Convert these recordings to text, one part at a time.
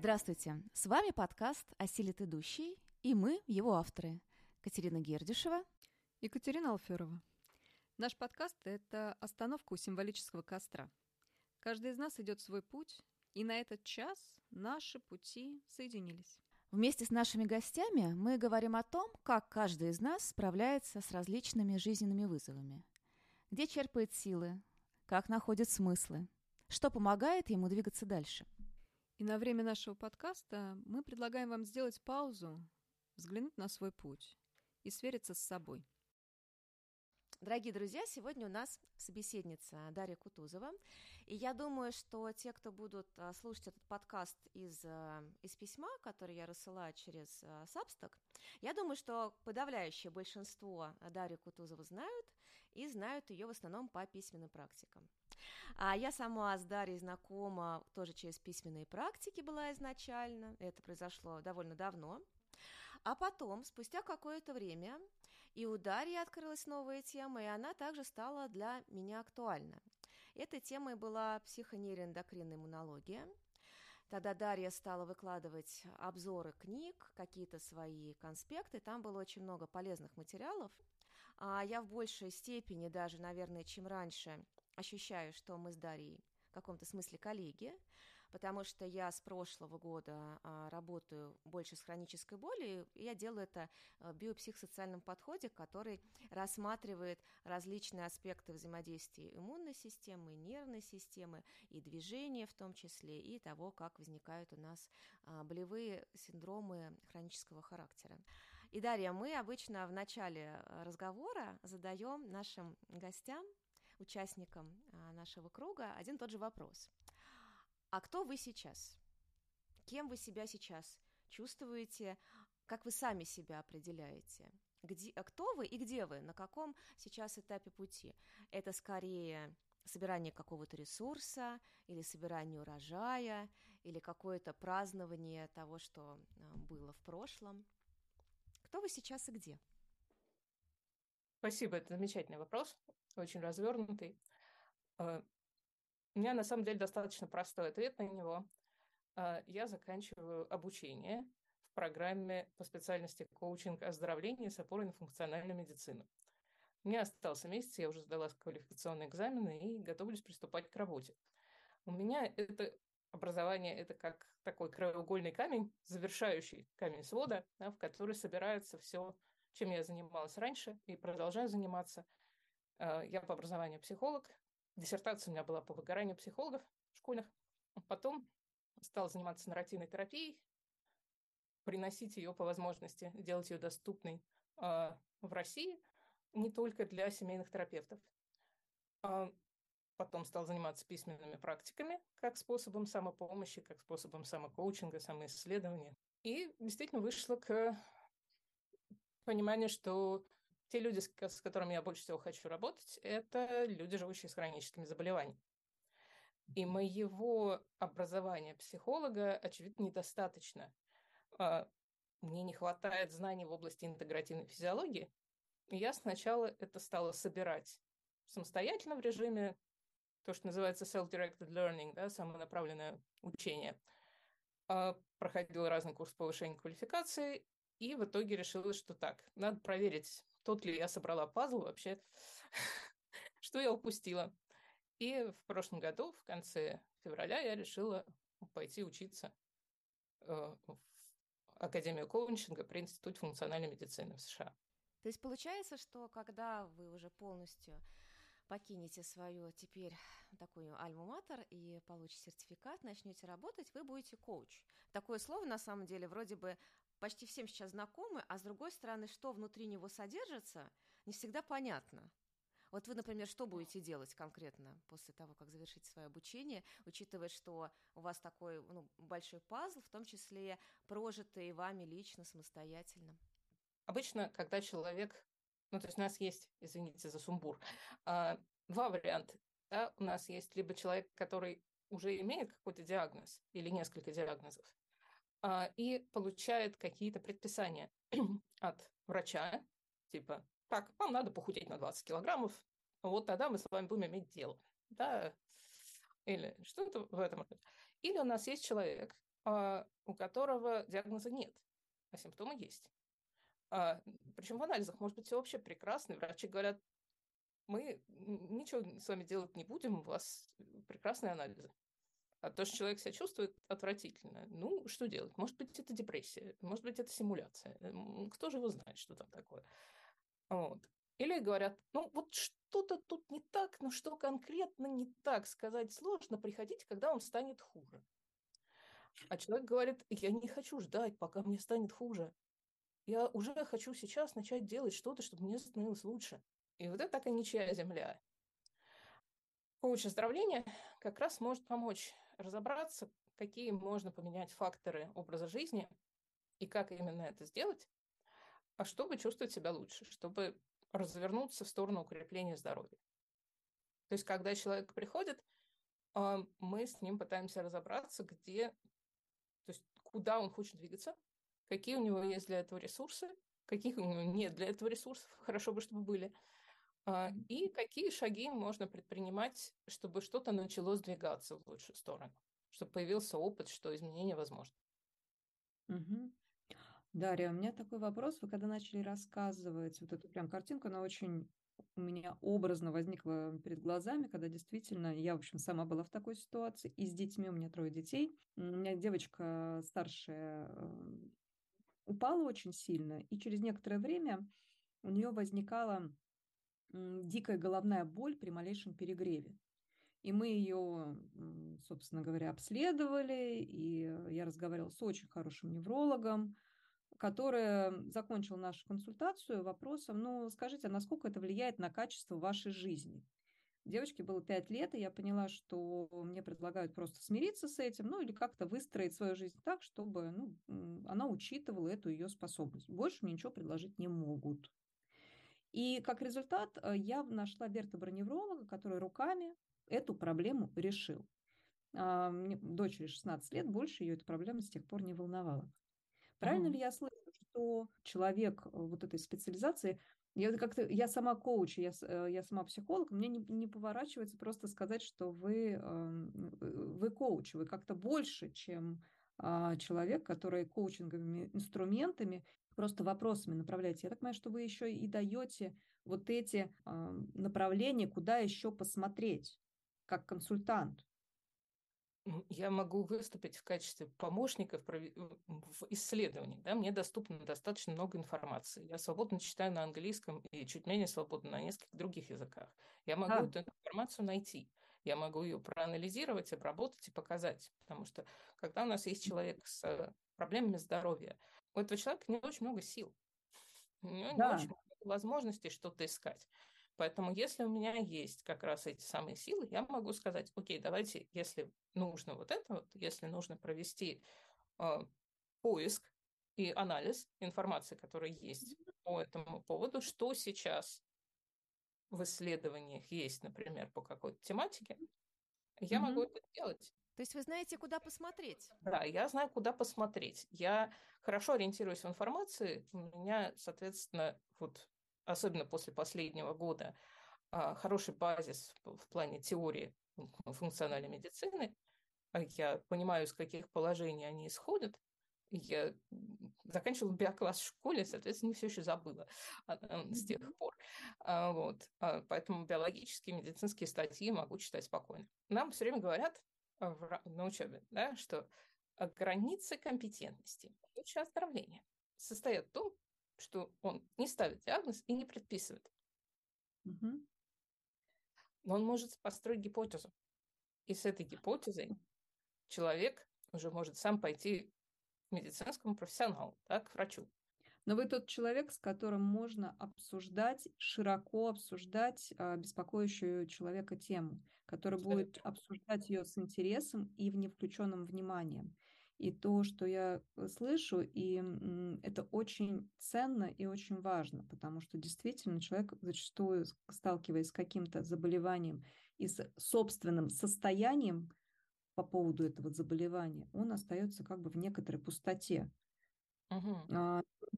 Здравствуйте! С вами подкаст «Осилит идущий» и мы, его авторы, Катерина Гердишева Екатерина Алферова. Наш подкаст – это остановка у символического костра. Каждый из нас идет свой путь, и на этот час наши пути соединились. Вместе с нашими гостями мы говорим о том, как каждый из нас справляется с различными жизненными вызовами. Где черпает силы, как находит смыслы, что помогает ему двигаться дальше. И на время нашего подкаста мы предлагаем вам сделать паузу, взглянуть на свой путь и свериться с собой. Дорогие друзья, сегодня у нас собеседница Дарья Кутузова, и я думаю, что те, кто будут а, слушать этот подкаст из, а, из письма, который я рассылаю через Сабсток, я думаю, что подавляющее большинство Дарьи Кутузова знают, и знают ее в основном по письменным практикам. А я сама с Дарьей знакома тоже через письменные практики была изначально, это произошло довольно давно, а потом, спустя какое-то время, и у Дарьи открылась новая тема, и она также стала для меня актуальна. Этой темой была психонейроэндокринная иммунология. Тогда Дарья стала выкладывать обзоры книг, какие-то свои конспекты, там было очень много полезных материалов. А я в большей степени даже, наверное, чем раньше, ощущаю, что мы с Дарьей в каком-то смысле коллеги, потому что я с прошлого года а, работаю больше с хронической болью, и я делаю это в биопсихосоциальном подходе, который рассматривает различные аспекты взаимодействия иммунной системы, нервной системы и движения в том числе, и того, как возникают у нас а, болевые синдромы хронического характера. И, Дарья, мы обычно в начале разговора задаем нашим гостям участникам а, нашего круга один тот же вопрос. А кто вы сейчас? Кем вы себя сейчас чувствуете? Как вы сами себя определяете? Где, а кто вы и где вы? На каком сейчас этапе пути? Это скорее собирание какого-то ресурса или собирание урожая или какое-то празднование того, что а, было в прошлом. Кто вы сейчас и где? Спасибо, это замечательный вопрос очень развернутый. Э, у меня на самом деле достаточно простой ответ на него. Э, я заканчиваю обучение в программе по специальности коучинг оздоровления с опорой на функциональную медицину. Мне остался месяц, я уже сдала квалификационные экзамены и готовлюсь приступать к работе. У меня это образование это как такой краеугольный камень, завершающий камень свода, да, в который собирается все, чем я занималась раньше и продолжаю заниматься – я по образованию психолог. Диссертация у меня была по выгоранию психологов школьных. Потом стал заниматься нарративной терапией, приносить ее по возможности, делать ее доступной э, в России, не только для семейных терапевтов. А потом стал заниматься письменными практиками как способом самопомощи, как способом самокоучинга, самоисследования. И действительно вышла к пониманию, что те люди, с которыми я больше всего хочу работать, это люди, живущие с хроническими заболеваниями. И моего образования психолога, очевидно, недостаточно. А, мне не хватает знаний в области интегративной физиологии. И я сначала это стала собирать самостоятельно в режиме то, что называется self-directed learning, да, самонаправленное учение. А, проходила разный курс повышения квалификации, и в итоге решила, что так, надо проверить тот ли я собрала пазл вообще, что я упустила. И в прошлом году, в конце февраля, я решила пойти учиться э, в Академию коучинга при Институте функциональной медицины в США. То есть получается, что когда вы уже полностью покинете свою теперь такую альма-матер и получите сертификат, начнете работать, вы будете коуч. Такое слово на самом деле вроде бы почти всем сейчас знакомы, а с другой стороны, что внутри него содержится, не всегда понятно. Вот вы, например, что будете делать конкретно после того, как завершите свое обучение, учитывая, что у вас такой ну, большой пазл, в том числе прожитый вами лично, самостоятельно? Обычно, когда человек, ну, то есть у нас есть, извините за сумбур, а, два варианта. Да? У нас есть либо человек, который уже имеет какой-то диагноз или несколько диагнозов, и получает какие-то предписания от врача, типа, так, вам надо похудеть на 20 килограммов, вот тогда мы с вами будем иметь дело. Да, или что-то в этом роде. Или у нас есть человек, а, у которого диагноза нет, а симптомы есть. А, причем в анализах может быть все вообще прекрасно. Врачи говорят, мы ничего с вами делать не будем, у вас прекрасные анализы. А то, что человек себя чувствует отвратительно, ну, что делать? Может быть, это депрессия, может быть, это симуляция. Кто же его знает, что там такое? Вот. Или говорят, ну, вот что-то тут не так, но что конкретно не так сказать сложно, приходите, когда вам станет хуже. А человек говорит, я не хочу ждать, пока мне станет хуже. Я уже хочу сейчас начать делать что-то, чтобы мне становилось лучше. И вот это такая ничья земля. Коуч оздоровления как раз может помочь разобраться, какие можно поменять факторы образа жизни и как именно это сделать, а чтобы чувствовать себя лучше, чтобы развернуться в сторону укрепления здоровья. То есть, когда человек приходит, а, мы с ним пытаемся разобраться, где, то есть, куда он хочет двигаться, какие у него есть для этого ресурсы, каких у него нет для этого ресурсов, хорошо бы, чтобы были, и какие шаги можно предпринимать, чтобы что-то начало сдвигаться в лучшую сторону, чтобы появился опыт, что изменения возможны. Угу. Дарья, у меня такой вопрос. Вы когда начали рассказывать вот эту прям картинку, она очень у меня образно возникла перед глазами, когда действительно я, в общем, сама была в такой ситуации, и с детьми, у меня трое детей. У меня девочка старшая э, упала очень сильно, и через некоторое время у нее возникала дикая головная боль при малейшем перегреве. И мы ее, собственно говоря, обследовали, и я разговаривала с очень хорошим неврологом, который закончил нашу консультацию вопросом, ну, скажите, а насколько это влияет на качество вашей жизни? Девочке было 5 лет, и я поняла, что мне предлагают просто смириться с этим, ну, или как-то выстроить свою жизнь так, чтобы ну, она учитывала эту ее способность. Больше мне ничего предложить не могут. И как результат э, я нашла вертеброневролога, который руками эту проблему решил. А, мне дочери 16 лет, больше ее эта проблема с тех пор не волновала. Правильно mm-hmm. ли я слышу, что человек э, вот этой специализации, я как-то, я сама коуч, я, э, я сама психолог, мне не, не поворачивается просто сказать, что вы, эм, вы коуч, вы как-то больше, чем а, человек, который коучинговыми инструментами просто вопросами направляете. Я так понимаю, что вы еще и даете вот эти э, направления, куда еще посмотреть, как консультант. Я могу выступить в качестве помощника в, исследовании. Да? Мне доступно достаточно много информации. Я свободно читаю на английском и чуть менее свободно на нескольких других языках. Я могу а. эту информацию найти. Я могу ее проанализировать, обработать и показать. Потому что когда у нас есть человек с э, проблемами здоровья, у этого человека не очень много сил. У него да. не очень много возможностей что-то искать. Поэтому если у меня есть как раз эти самые силы, я могу сказать, окей, давайте, если нужно вот это вот, если нужно провести э, поиск и анализ информации, которая есть по этому поводу, что сейчас в исследованиях есть, например, по какой-то тематике, я mm-hmm. могу это делать. То есть вы знаете, куда посмотреть? Да, я знаю, куда посмотреть. Я хорошо ориентируюсь в информации. У меня, соответственно, вот особенно после последнего года, а, хороший базис в плане теории функциональной медицины. А я понимаю, из каких положений они исходят. Я заканчивала биокласс в школе, соответственно, не все еще забыла с тех пор. А, вот. Поэтому биологические, медицинские статьи могу читать спокойно. Нам все время говорят на учебе, да, что границы компетентности коуча оздоровления состоят в том, что он не ставит диагноз и не предписывает. Угу. Но он может построить гипотезу. И с этой гипотезой человек уже может сам пойти к медицинскому профессионалу, так, к врачу. Но вы тот человек, с которым можно обсуждать, широко обсуждать а, беспокоящую человека тему, который будет обсуждать ее с интересом и в невключенным вниманием. И то, что я э, слышу, и это очень ценно и очень важно, потому что действительно человек зачастую, сталкиваясь с каким-то заболеванием и с собственным состоянием по поводу этого заболевания, он остается как бы в некоторой пустоте. Угу.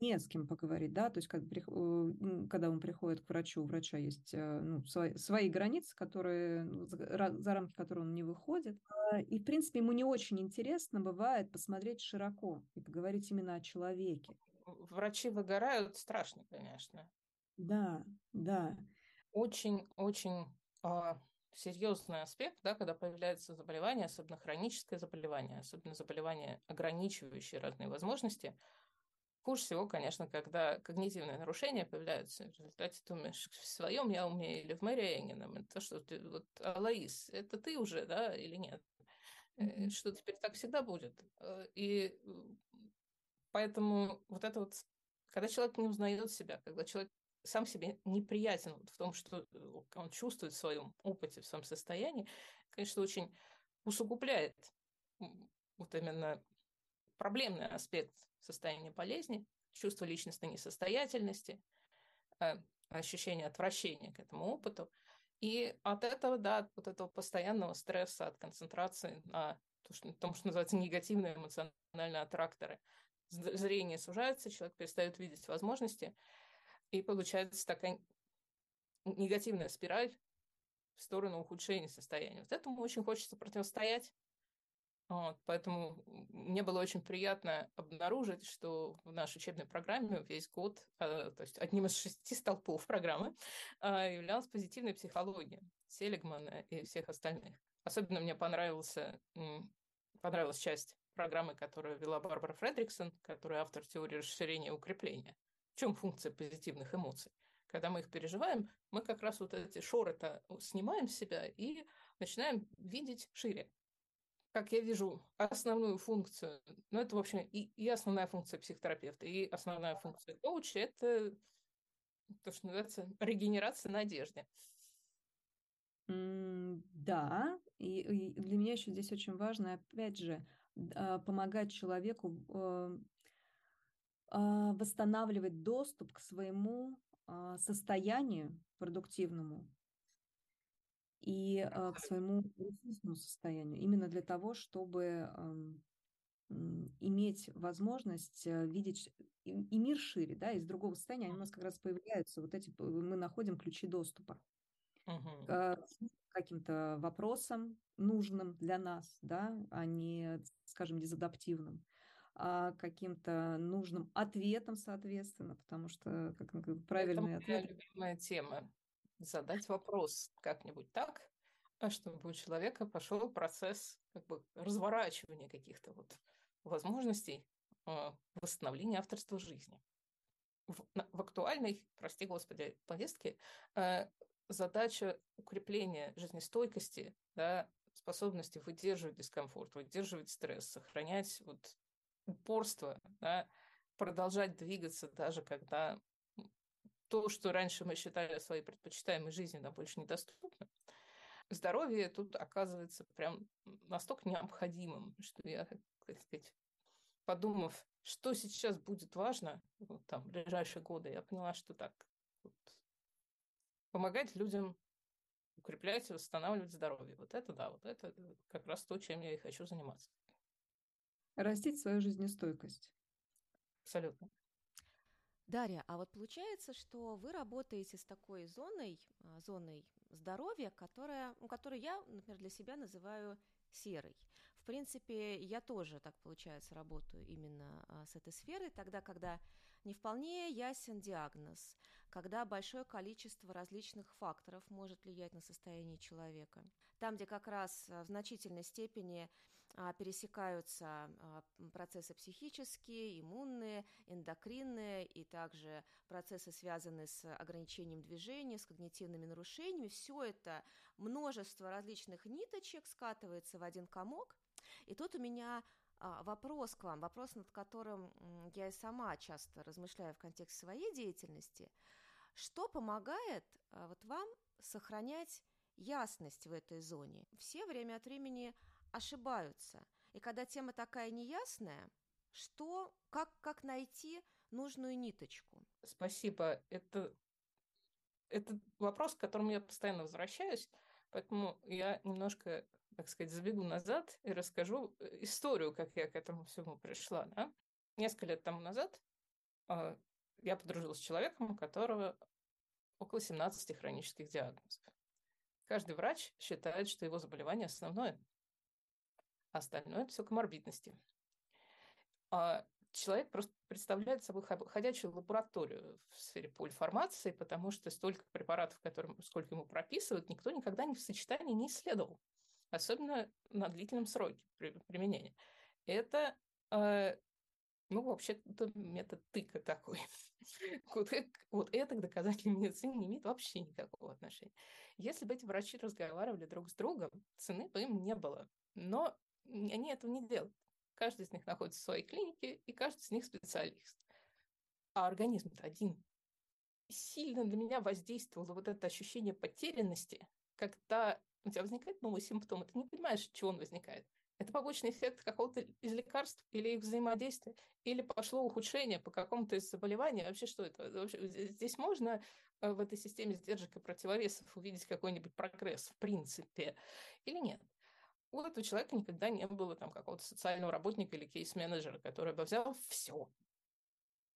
Не с кем поговорить, да, то есть когда, э, когда он приходит к врачу, у врача есть э, ну, свои, свои границы, которые, ну, за рамки которых он не выходит. А, и, в принципе, ему не очень интересно бывает посмотреть широко и поговорить именно о человеке. Врачи выгорают, страшно, конечно. Да, да. Очень-очень а, серьезный аспект, да, когда появляется заболевание, особенно хроническое заболевание, особенно заболевание, ограничивающее разные возможности, Хуже всего, конечно, когда когнитивные нарушения появляются. В результате ты думаешь, в своем я умею или в Мэри Энгеном. Это что, ты, вот, Алаис, это ты уже, да, или нет? Mm-hmm. Что теперь так всегда будет? Э, и поэтому вот это вот, когда человек не узнает себя, когда человек сам себе неприятен в том, что э, он чувствует в своем опыте, в своем состоянии, конечно, очень усугубляет вот именно проблемный аспект состояния болезни, чувство личностной несостоятельности, э, ощущение отвращения к этому опыту. И от этого, да, от вот этого постоянного стресса, от концентрации на то, что, том, что называется негативные эмоциональные аттракторы, зрение сужается, человек перестает видеть возможности, и получается такая негативная спираль в сторону ухудшения состояния. Вот этому очень хочется противостоять, вот, поэтому мне было очень приятно обнаружить, что в нашей учебной программе весь год, э, то есть одним из шести столпов программы, э, являлась позитивная психология Селигмана и всех остальных. Особенно мне понравился, понравилась часть программы, которую вела Барбара Фредриксон, которая автор теории расширения и укрепления. В чем функция позитивных эмоций? Когда мы их переживаем, мы как раз вот эти шоры-то снимаем с себя и начинаем видеть шире как я вижу, основную функцию, ну, это, в общем, и, и основная функция психотерапевта, и основная функция коуча – это то, что называется регенерация на одежде. Да, и, и для меня еще здесь очень важно, опять же, а, помогать человеку а, а, восстанавливать доступ к своему состоянию продуктивному, и э, к своему ресурсному состоянию, именно для того, чтобы иметь возможность э, видеть и, мир шире, да, из другого состояния у нас как раз появляются вот эти, мы находим ключи доступа uh-huh. к каким-то вопросам нужным для нас, да, а не, скажем, дезадаптивным, а каким-то нужным ответом, соответственно, потому что как, правильный Это ответ. любимая тема задать вопрос как-нибудь так, а чтобы у человека пошел процесс как бы разворачивания каких-то вот возможностей э, восстановления авторства жизни. В, в актуальной, прости господи, повестке э, задача укрепления жизнестойкости, да, способности выдерживать дискомфорт, выдерживать стресс, сохранять вот упорство, да, продолжать двигаться даже когда то, что раньше мы считали своей предпочитаемой жизнью, нам больше недоступно. Здоровье тут оказывается прям настолько необходимым, что я, так сказать, подумав, что сейчас будет важно вот, там, в ближайшие годы, я поняла, что так, вот, помогать людям укреплять и восстанавливать здоровье. Вот это да, вот это как раз то, чем я и хочу заниматься. Растить свою жизнестойкость. Абсолютно. Дарья, а вот получается, что вы работаете с такой зоной, а, зоной здоровья, которая, ну, которую я, например, для себя называю серой. В принципе, я тоже, так получается, работаю именно а, с этой сферой, тогда, когда не вполне ясен диагноз, когда большое количество различных факторов может влиять на состояние человека. Там, где как раз а, в значительной степени пересекаются а, процессы психические, иммунные, эндокринные и также процессы, связанные с ограничением движения, с когнитивными нарушениями. Все это множество различных ниточек скатывается в один комок. И тут у меня а, вопрос к вам, вопрос, над которым я и сама часто размышляю в контексте своей деятельности. Что помогает вот вам сохранять ясность в этой зоне? Все время от времени ошибаются. И когда тема такая неясная, что, как, как найти нужную ниточку? Спасибо. Это, это вопрос, к которому я постоянно возвращаюсь, поэтому я немножко, так сказать, забегу назад и расскажу э, историю, как я к этому всему пришла. Да? Несколько лет тому назад а, я подружилась с человеком, у которого около 17 хронических диагнозов. Каждый врач считает, что его заболевание основное, остальное – это все коморбидности. А человек просто представляет собой ходячую лабораторию в сфере полифармации, потому что столько препаратов, которым, сколько ему прописывают, никто никогда не в сочетании не исследовал, особенно на длительном сроке применения. Это э, ну, вообще-то метод тыка такой. вот, вот это к доказательной медицине не имеет вообще никакого отношения. Если бы эти врачи разговаривали друг с другом, цены бы им не было. Но они этого не делают. Каждый из них находится в своей клинике, и каждый из них специалист. А организм-то один. Сильно для меня воздействовало вот это ощущение потерянности, когда у тебя возникает новый симптом, и ты не понимаешь, чего он возникает. Это побочный эффект какого-то из лекарств или их взаимодействия, или пошло ухудшение по какому-то из заболеваний. Вообще что это? Вообще, здесь можно э, в этой системе сдержек и противовесов увидеть какой-нибудь прогресс в принципе или нет? У этого человека никогда не было там какого-то социального работника или кейс-менеджера, который бы взял все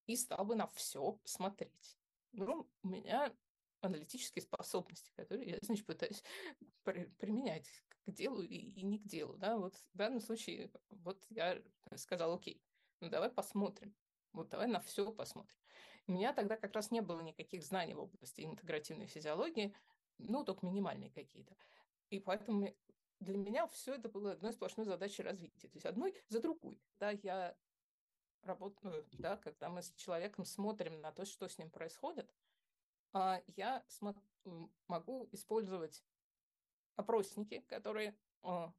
и стал бы на все смотреть. Ну, у меня аналитические способности, которые я, значит, пытаюсь при, применять к делу и, и не к делу, да, вот в данном случае, вот я сказала, окей, ну давай посмотрим, вот давай на все посмотрим. У меня тогда как раз не было никаких знаний в области интегративной физиологии, ну, только минимальные какие-то. И поэтому для меня все это было одной сплошной задачей развития, то есть одной за другой. Да, я работаю, да, когда мы с человеком смотрим на то, что с ним происходит, а я могу использовать опросники, которые а,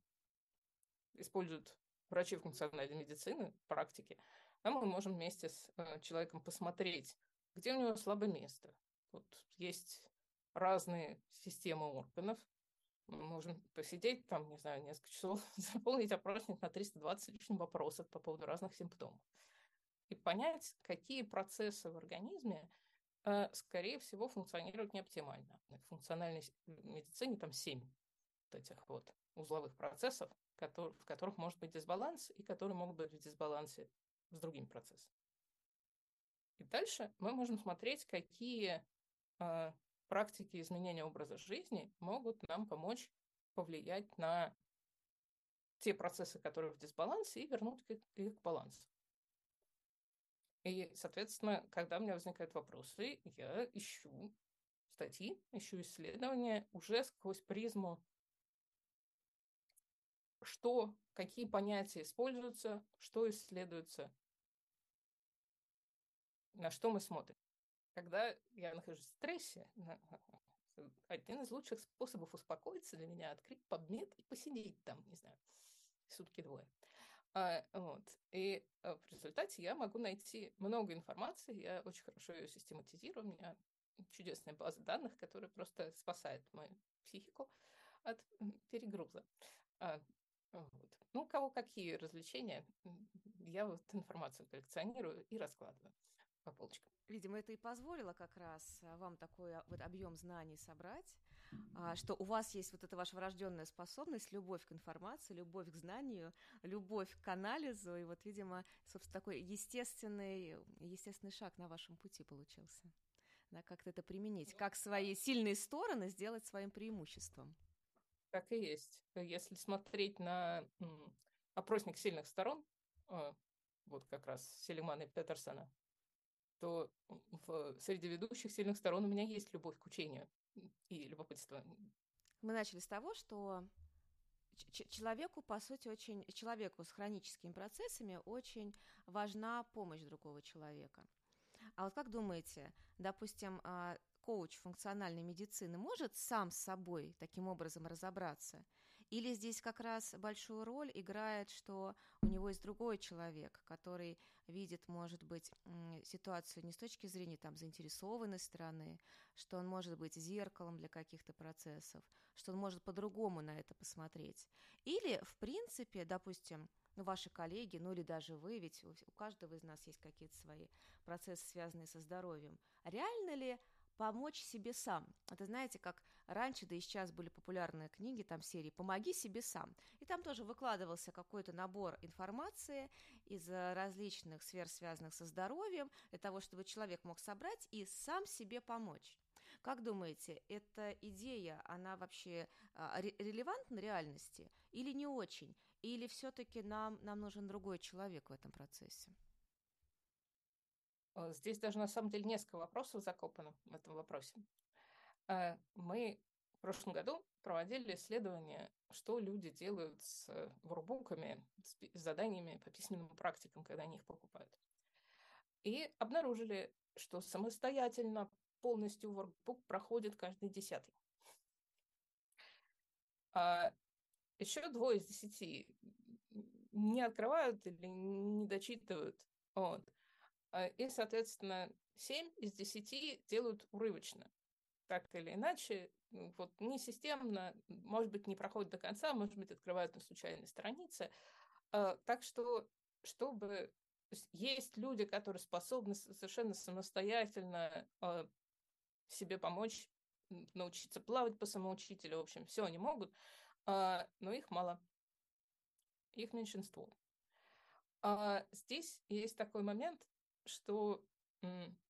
используют врачи функциональной медицины, практики, а мы можем вместе с э, человеком посмотреть, где у него слабое место. Вот есть разные системы органов. Мы можем посидеть там, не знаю, несколько часов, заполнить опросник на 320 лишних вопросов по поводу разных симптомов. И понять, какие процессы в организме Э, скорее всего, функционирует не оптимально. В функциональной медицине там семь вот этих вот узловых процессов, в которых может быть дисбаланс и которые могут быть в дисбалансе с другими процессами. И дальше мы можем смотреть, какие э, практики изменения образа жизни могут нам помочь повлиять на те процессы, которые в дисбалансе, и вернуть их к балансу. И, соответственно, когда у меня возникают вопросы, я ищу статьи, ищу исследования уже сквозь призму, что, какие понятия используются, что исследуется, на что мы смотрим. Когда я нахожусь в стрессе, один из лучших способов успокоиться для меня открыть подмет и посидеть там, не знаю, сутки двое. А, вот. И а, в результате я могу найти много информации, я очень хорошо ее систематизирую, у меня чудесная база данных, которая просто спасает мою психику от перегруза. А, вот. Ну, у кого какие развлечения, я вот информацию коллекционирую и раскладываю по полочкам. Видимо, это и позволило как раз вам такой вот объем знаний собрать, а, что у вас есть вот эта ваша врожденная способность, любовь к информации, любовь к знанию, любовь к анализу, и вот, видимо, собственно, такой естественный, естественный шаг на вашем пути получился. Да, как-то это применить, как свои сильные стороны сделать своим преимуществом. Так и есть. Если смотреть на опросник сильных сторон, а, вот как раз Селимана и Петерсона, то в, среди ведущих сильных сторон у меня есть любовь к учению и любопытство. Мы начали с того, что человеку, по сути, очень человеку с хроническими процессами очень важна помощь другого человека. А вот как думаете, допустим, а, коуч функциональной медицины может сам с собой таким образом разобраться? Или здесь как раз большую роль играет, что у него есть другой человек, который видит, может быть, ситуацию не с точки зрения там, заинтересованной стороны, что он может быть зеркалом для каких-то процессов, что он может по-другому на это посмотреть. Или, в принципе, допустим, ну, ваши коллеги, ну или даже вы, ведь у каждого из нас есть какие-то свои процессы, связанные со здоровьем. Реально ли помочь себе сам. Это знаете, как раньше, да и сейчас были популярные книги, там серии «Помоги себе сам». И там тоже выкладывался какой-то набор информации из различных сфер, связанных со здоровьем, для того, чтобы человек мог собрать и сам себе помочь. Как думаете, эта идея, она вообще а, релевантна реальности или не очень? Или все-таки нам, нам нужен другой человек в этом процессе? Э, здесь даже на самом деле несколько вопросов закопано в этом вопросе. Э, мы в прошлом году проводили исследование, что люди делают с воркбуками, с заданиями по письменным практикам, когда они их покупают. И обнаружили, что самостоятельно полностью workbook проходит каждый десятый. А еще двое из десяти не открывают или не дочитывают. Вот. А, и, соответственно, семь из десяти делают урывочно. Так или иначе, вот не системно, может быть, не проходит до конца, может быть, открывают на случайной странице. А, так что, чтобы есть люди, которые способны совершенно самостоятельно а, себе помочь, научиться плавать по самоучителю, в общем, все они могут, а, но их мало, их меньшинство. Здесь есть такой момент, что,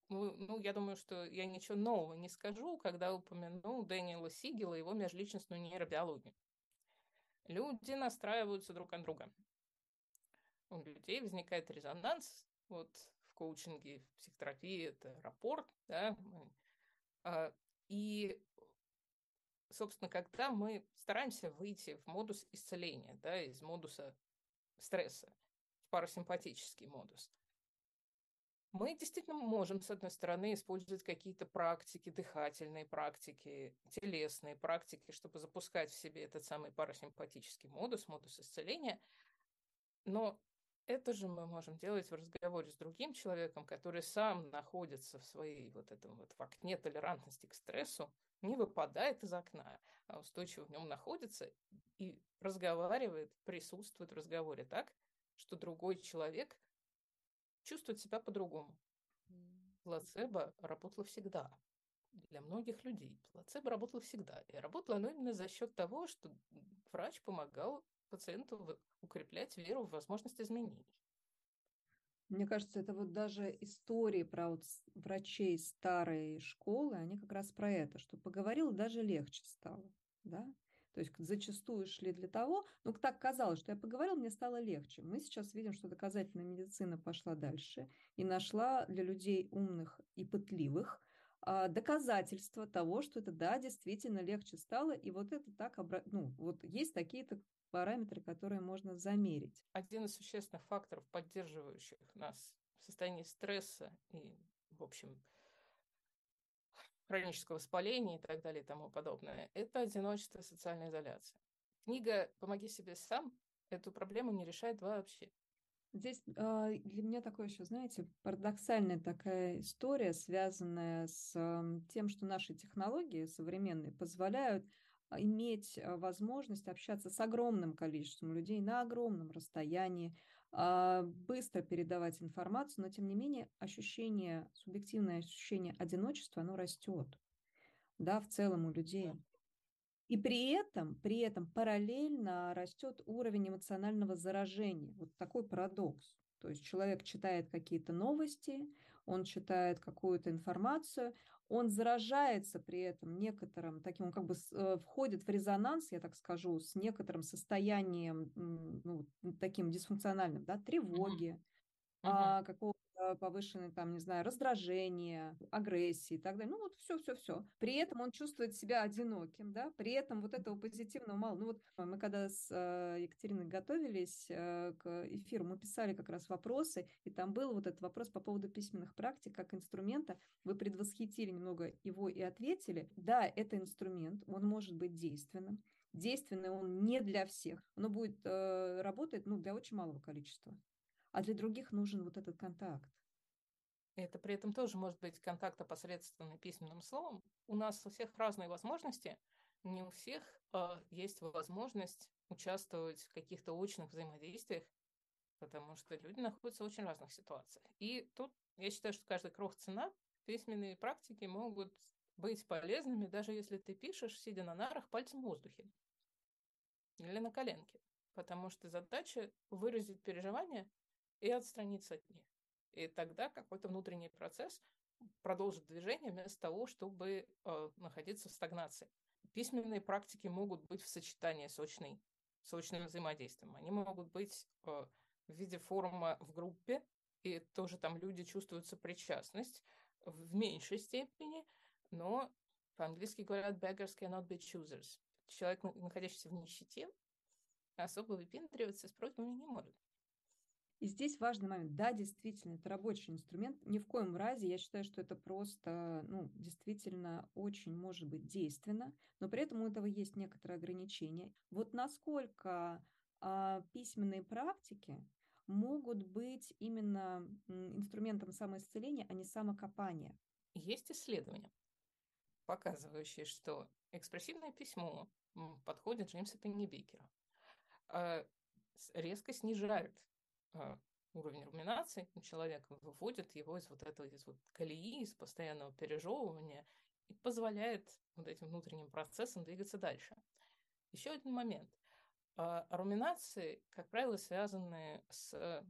ну, я думаю, что я ничего нового не скажу, когда упомяну Дэниела Сигела и его межличностную нейробиологию. Люди настраиваются друг на друга. У людей возникает резонанс, вот в коучинге, в психотерапии это рапорт, да, а, и, собственно, когда мы стараемся выйти в модус исцеления, да, из модуса стресса в парасимпатический модус, мы действительно можем, с одной стороны, использовать какие-то практики, дыхательные практики, телесные практики, чтобы запускать в себе этот самый парасимпатический модус, модус исцеления. Но это же мы можем делать в разговоре с другим человеком, который сам находится в своей вот этом вот в окне толерантности к стрессу, не выпадает из окна, а устойчиво в нем находится и разговаривает, присутствует в разговоре так, что другой человек чувствует себя по-другому. Плацебо работало всегда. Для многих людей плацебо работало всегда. И работало оно именно за счет того, что врач помогал пациенту укреплять веру в возможность изменений. Мне кажется, это вот даже истории про вот врачей старой школы, они как раз про это, что поговорил, даже легче стало, да? То есть зачастую шли для того, ну так казалось, что я поговорил, мне стало легче. Мы сейчас видим, что доказательная медицина пошла дальше и нашла для людей умных и пытливых а, доказательства того, что это да, действительно легче стало, и вот это так, ну, вот есть такие-то параметры, которые можно замерить. Один из существенных факторов, поддерживающих нас в состоянии стресса и, в общем, хронического воспаления и так далее и тому подобное, это одиночество социальная изоляция. Книга «Помоги себе сам» эту проблему не решает вообще. Здесь э, для меня такое еще, знаете, парадоксальная такая история, связанная с э, тем, что наши технологии современные позволяют а, иметь а, возможность общаться с огромным количеством людей на огромном расстоянии, быстро передавать информацию, но тем не менее ощущение, субъективное ощущение одиночества, оно растет, да, в целом у людей. И при этом, при этом параллельно растет уровень эмоционального заражения. Вот такой парадокс. То есть человек читает какие-то новости, он читает какую-то информацию, он заражается при этом некоторым таким, он как бы э, входит в резонанс, я так скажу, с некоторым состоянием, ну, таким дисфункциональным, да, тревоги, uh-huh. а, какого-то повышенной, там, не знаю, раздражения, агрессии и так далее. Ну, вот все-все-все. При этом он чувствует себя одиноким, да, при этом вот этого позитивного мало. Ну, вот мы когда с э, Екатериной готовились э, к эфиру, мы писали как раз вопросы, и там был вот этот вопрос по поводу письменных практик как инструмента. Вы предвосхитили немного его и ответили. Да, это инструмент, он может быть действенным. Действенный он не для всех. Оно будет э, работать ну, для очень малого количества а для других нужен вот этот контакт. Это при этом тоже может быть контакт опосредствованный письменным словом. У нас у всех разные возможности, не у всех э, есть возможность участвовать в каких-то очных взаимодействиях, потому что люди находятся в очень разных ситуациях. И тут я считаю, что каждый крох цена. Письменные практики могут быть полезными, даже если ты пишешь, сидя на нарах, пальцем в воздухе или на коленке. Потому что задача выразить переживания и отстраниться от них. И тогда какой-то внутренний процесс продолжит движение вместо того, чтобы э, находиться в стагнации. Письменные практики могут быть в сочетании с очной, с очным взаимодействием. Они могут быть э, в виде форума в группе, и тоже там люди чувствуют сопричастность в меньшей степени, но по-английски говорят beggars cannot be choosers. Человек, находящийся в нищете, особо выпендриваться с просьбами не может. И здесь важный момент. Да, действительно, это рабочий инструмент. Ни в коем разе я считаю, что это просто, ну, действительно очень может быть действенно, но при этом у этого есть некоторые ограничения. Вот насколько а, письменные практики могут быть именно инструментом самоисцеления, а не самокопания? Есть исследования, показывающие, что экспрессивное письмо подходит Джеймса Пеннибекера, резко снижают уровень руминации у человека, выводит его из вот этого, из вот колеи, из постоянного пережевывания и позволяет вот этим внутренним процессам двигаться дальше. Еще один момент. А, руминации, как правило, связаны с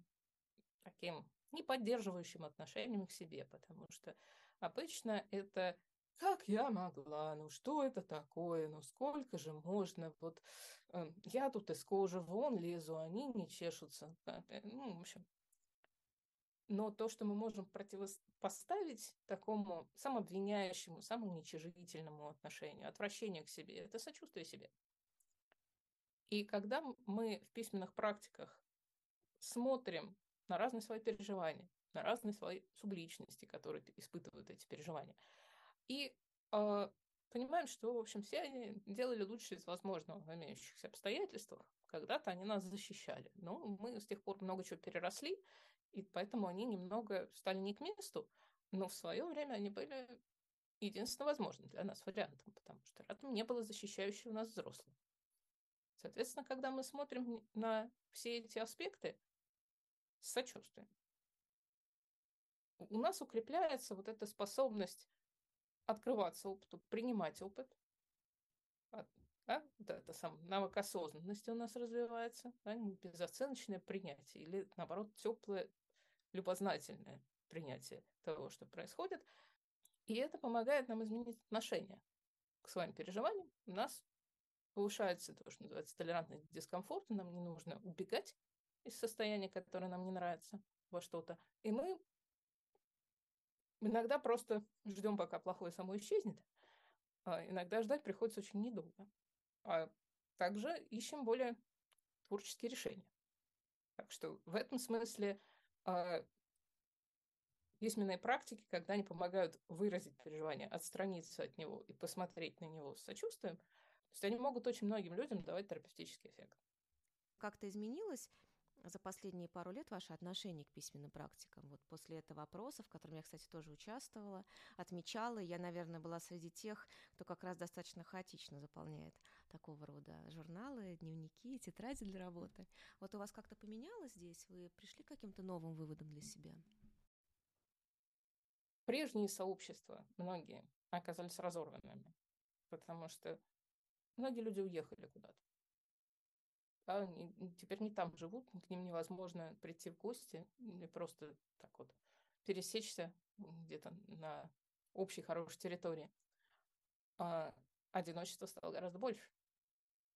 таким неподдерживающим отношением к себе, потому что обычно это как я могла, ну что это такое, ну сколько же можно, вот э, я тут из кожи вон лезу, они не чешутся, э, ну, в общем. Но то, что мы можем противопоставить такому самообвиняющему, самоуничижительному отношению, отвращению к себе, это сочувствие себе. И когда мы в письменных практиках смотрим на разные свои переживания, на разные свои субличности, которые испытывают эти переживания, и э, понимаем, что, в общем, все они делали лучше из возможного в имеющихся обстоятельствах. Когда-то они нас защищали. Но мы с тех пор много чего переросли, и поэтому они немного стали не к месту, но в свое время они были единственно возможным для нас вариантом, потому что рядом не было защищающего нас взрослых. Соответственно, когда мы смотрим на все эти аспекты с сочувствием, у нас укрепляется вот эта способность открываться опыту, принимать опыт. Да? Вот это сам навык осознанности у нас развивается, да? безоценочное принятие или, наоборот, теплое, любознательное принятие того, что происходит. И это помогает нам изменить отношение к своим переживаниям. У нас повышается то, что называется толерантность к дискомфорту, нам не нужно убегать из состояния, которое нам не нравится во что-то. И мы Иногда просто ждем, пока плохое само исчезнет. А иногда ждать приходится очень недолго. А также ищем более творческие решения. Так что в этом смысле э, письменные практики, когда они помогают выразить переживание, отстраниться от него и посмотреть на него с сочувствием, то есть они могут очень многим людям давать терапевтический эффект. Как-то изменилось за последние пару лет ваше отношение к письменным практикам? Вот после этого опроса, в котором я, кстати, тоже участвовала, отмечала, я, наверное, была среди тех, кто как раз достаточно хаотично заполняет такого рода журналы, дневники, тетради для работы. Вот у вас как-то поменялось здесь? Вы пришли к каким-то новым выводам для себя? Прежние сообщества, многие, оказались разорванными, потому что многие люди уехали куда-то да, теперь не там живут, к ним невозможно прийти в гости или просто так вот пересечься где-то на общей хорошей территории. А одиночество стало гораздо больше,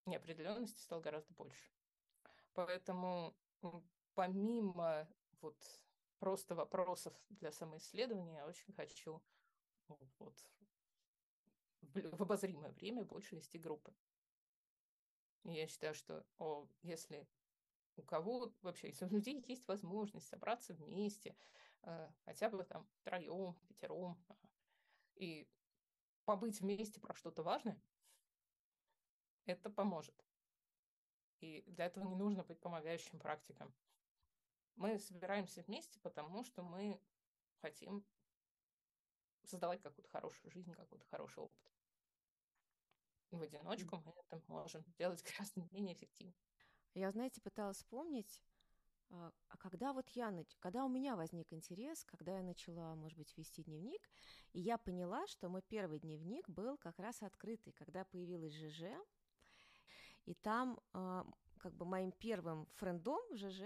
неопределенности стало гораздо больше. Поэтому помимо вот просто вопросов для самоисследования, я очень хочу вот, в обозримое время больше вести группы. Я считаю, что о, если у кого вообще, если у людей есть возможность собраться вместе, э, хотя бы там троем, пятером, э, и побыть вместе про что-то важное, это поможет. И для этого не нужно быть помогающим практиком. Мы собираемся вместе, потому что мы хотим создавать какую-то хорошую жизнь, какой-то хороший опыт в одиночку мы это можем делать гораздо менее эффективно. Я, знаете, пыталась вспомнить, А, а когда вот я, когда у меня возник интерес, когда я начала, может быть, вести дневник, и я поняла, что мой первый дневник был как раз открытый, когда появилась ЖЖ, и там а, как бы моим первым френдом в ЖЖ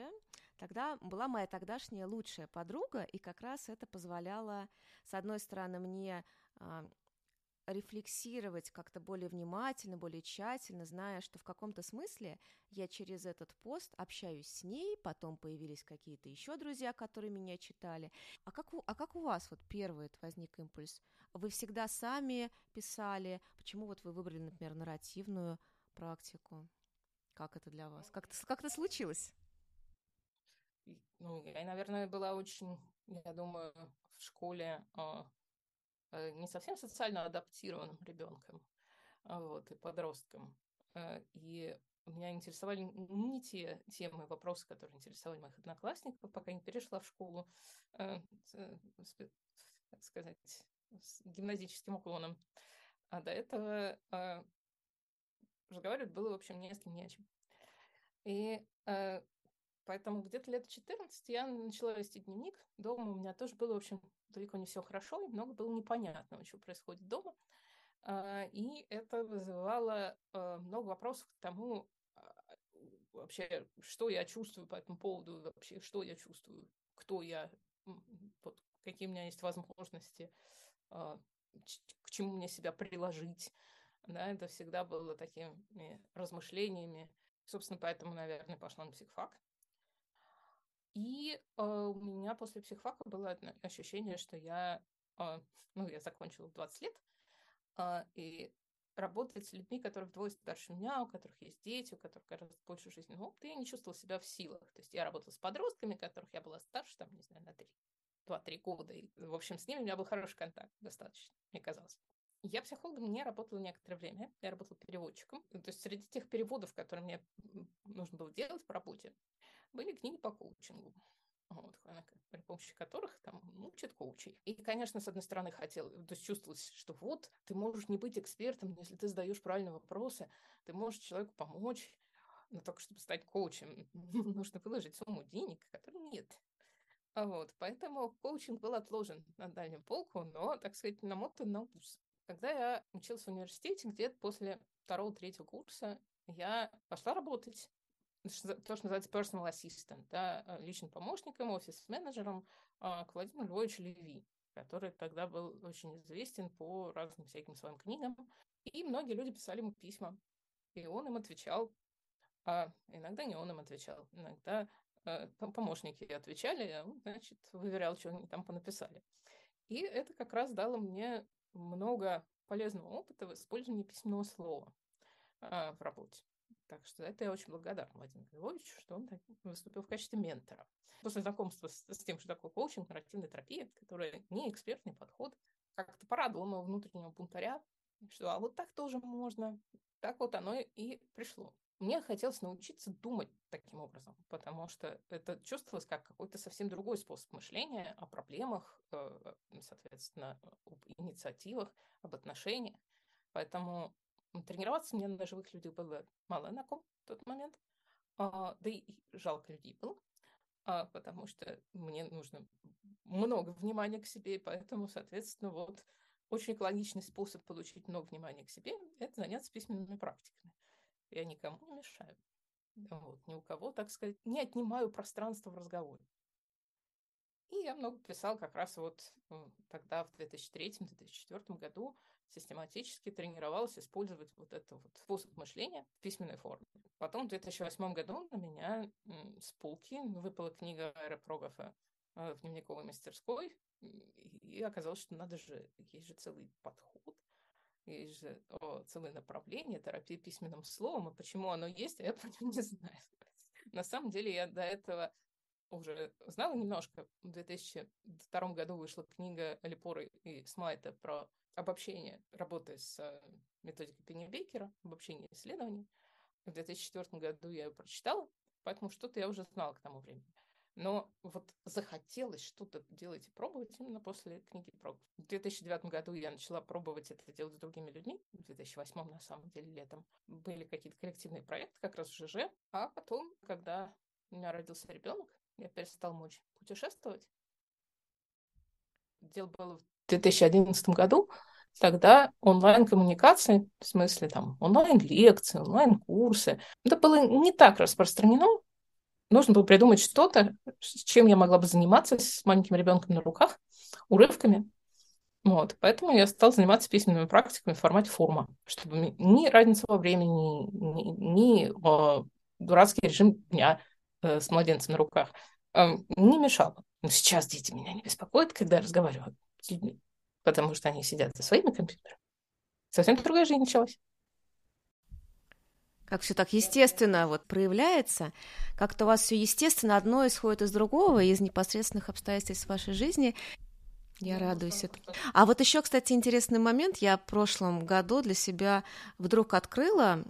тогда была моя тогдашняя лучшая подруга, и как раз это позволяло, с одной стороны, мне а, рефлексировать как-то более внимательно, более тщательно, зная, что в каком-то смысле я через этот пост общаюсь с ней, потом появились какие-то еще друзья, которые меня читали. А как у, а как у вас вот первый возник импульс? Вы всегда сами писали? Почему вот вы выбрали, например, нарративную практику? Как это для вас? Как это, как это случилось? Ну, я, наверное, была очень, я думаю, в школе а, не совсем социально адаптированным ребенком а, вот, и подростком. Э, и меня интересовали не те темы, вопросы, которые интересовали моих одноклассников, пока не перешла в школу, э, так сказать, с гимназическим уклоном. А до этого разговаривать было, в общем, не с кем, не о чем. И Поэтому где-то лет 14 я начала вести дневник. Дома у меня тоже было, в общем, далеко не все хорошо, и много было непонятного, что происходит дома. А, и это вызывало а, много вопросов к тому, а, вообще, что я чувствую по этому поводу, вообще, что я чувствую, кто я, вот, какие у меня есть возможности, к чему мне себя приложить. Да, это всегда было такими размышлениями. Собственно, поэтому, наверное, пошла на психфак. И э, у меня после психфака было ощущение, что я, э, ну, я закончила 20 лет, э, и работать с людьми, которые вдвое старше меня, у которых есть дети, у которых гораздо больше жизненного опыта, я не чувствовала себя в силах. То есть я работала с подростками, которых я была старше, там, не знаю, на 3, 2-3 года. И, в общем, с ними у меня был хороший контакт достаточно, мне казалось. Я психологом не работала некоторое время. Я работала переводчиком. То есть среди тех переводов, которые мне нужно было делать по работе, были книги по коучингу. Вот, при помощи которых там учат коучей. И, конечно, с одной стороны, хотел, то есть чувствовалось, что вот, ты можешь не быть экспертом, но если ты задаешь правильные вопросы, ты можешь человеку помочь, но только чтобы стать коучем, нужно выложить сумму денег, которой нет. А вот, поэтому коучинг был отложен на дальнюю полку, но, так сказать, намотан на ус. Когда я учился в университете, где-то после второго-третьего курса, я пошла работать то, что называется personal assistant, да, э, личным помощником, офис-менеджером а, к Владимиру Львовичу Леви, который тогда был очень известен по разным всяким своим книгам. И многие люди писали ему письма, и он им отвечал. А иногда не он им отвечал, иногда э, помощники отвечали, а значит, выверял, что они там понаписали. И это как раз дало мне много полезного опыта в использовании письменного слова а, в работе. Так что это я очень благодарна Владимиру Львовичу, что он выступил в качестве ментора. После знакомства с, с тем, что такое коучинг, нарративная терапия, которая не экспертный подход, как-то порадовал моего внутреннего бунтаря, что а вот так тоже можно. Так вот оно и пришло. Мне хотелось научиться думать таким образом, потому что это чувствовалось как какой-то совсем другой способ мышления о проблемах, э, соответственно, об инициативах, об отношениях. Поэтому Тренироваться мне на живых людях было мало на ком в тот момент. А, да и жалко людей было, а, потому что мне нужно много внимания к себе, поэтому, соответственно, вот очень экологичный способ получить много внимания к себе – это заняться письменными практиками. Я никому не мешаю. Вот, ни у кого, так сказать, не отнимаю пространство в разговоре. И я много писал как раз вот тогда, в 2003-2004 году, систематически тренировалась использовать вот этот вот способ мышления в письменной форме. Потом в 2008 году на меня с полки выпала книга Айра Прогофа э, в дневниковой мастерской, и оказалось, что надо же, есть же целый подход, есть же о, целое направление терапии письменным словом, и почему оно есть, я понял, не знаю. На самом деле я до этого уже знала немножко. В 2002 году вышла книга Липоры и Смайта про обобщение, работы с э, методикой Пеннибекера, обобщение исследований. В 2004 году я ее прочитала, поэтому что-то я уже знала к тому времени. Но вот захотелось что-то делать и пробовать именно после книги про. В 2009 году я начала пробовать это делать с другими людьми. В 2008 на самом деле летом были какие-то коллективные проекты, как раз в ЖЖ. А потом, когда у меня родился ребенок, я перестал мочь путешествовать. Дело было в 2011 году, тогда онлайн-коммуникации, в смысле там онлайн-лекции, онлайн-курсы, это было не так распространено. Нужно было придумать что-то, с чем я могла бы заниматься с маленьким ребенком на руках, урывками. Вот, поэтому я стал заниматься письменными практиками в формате форума, чтобы ни разница во времени, ни, ни э, дурацкий режим дня э, с младенцем на руках э, не мешало. Но сейчас дети меня не беспокоят, когда я разговариваю с людьми потому что они сидят за своими компьютерами. Совсем другая жизнь началась. Как все так естественно вот проявляется, как-то у вас все естественно, одно исходит из другого, из непосредственных обстоятельств вашей жизни. Я ну, радуюсь этому. А вот еще, кстати, интересный момент. Я в прошлом году для себя вдруг открыла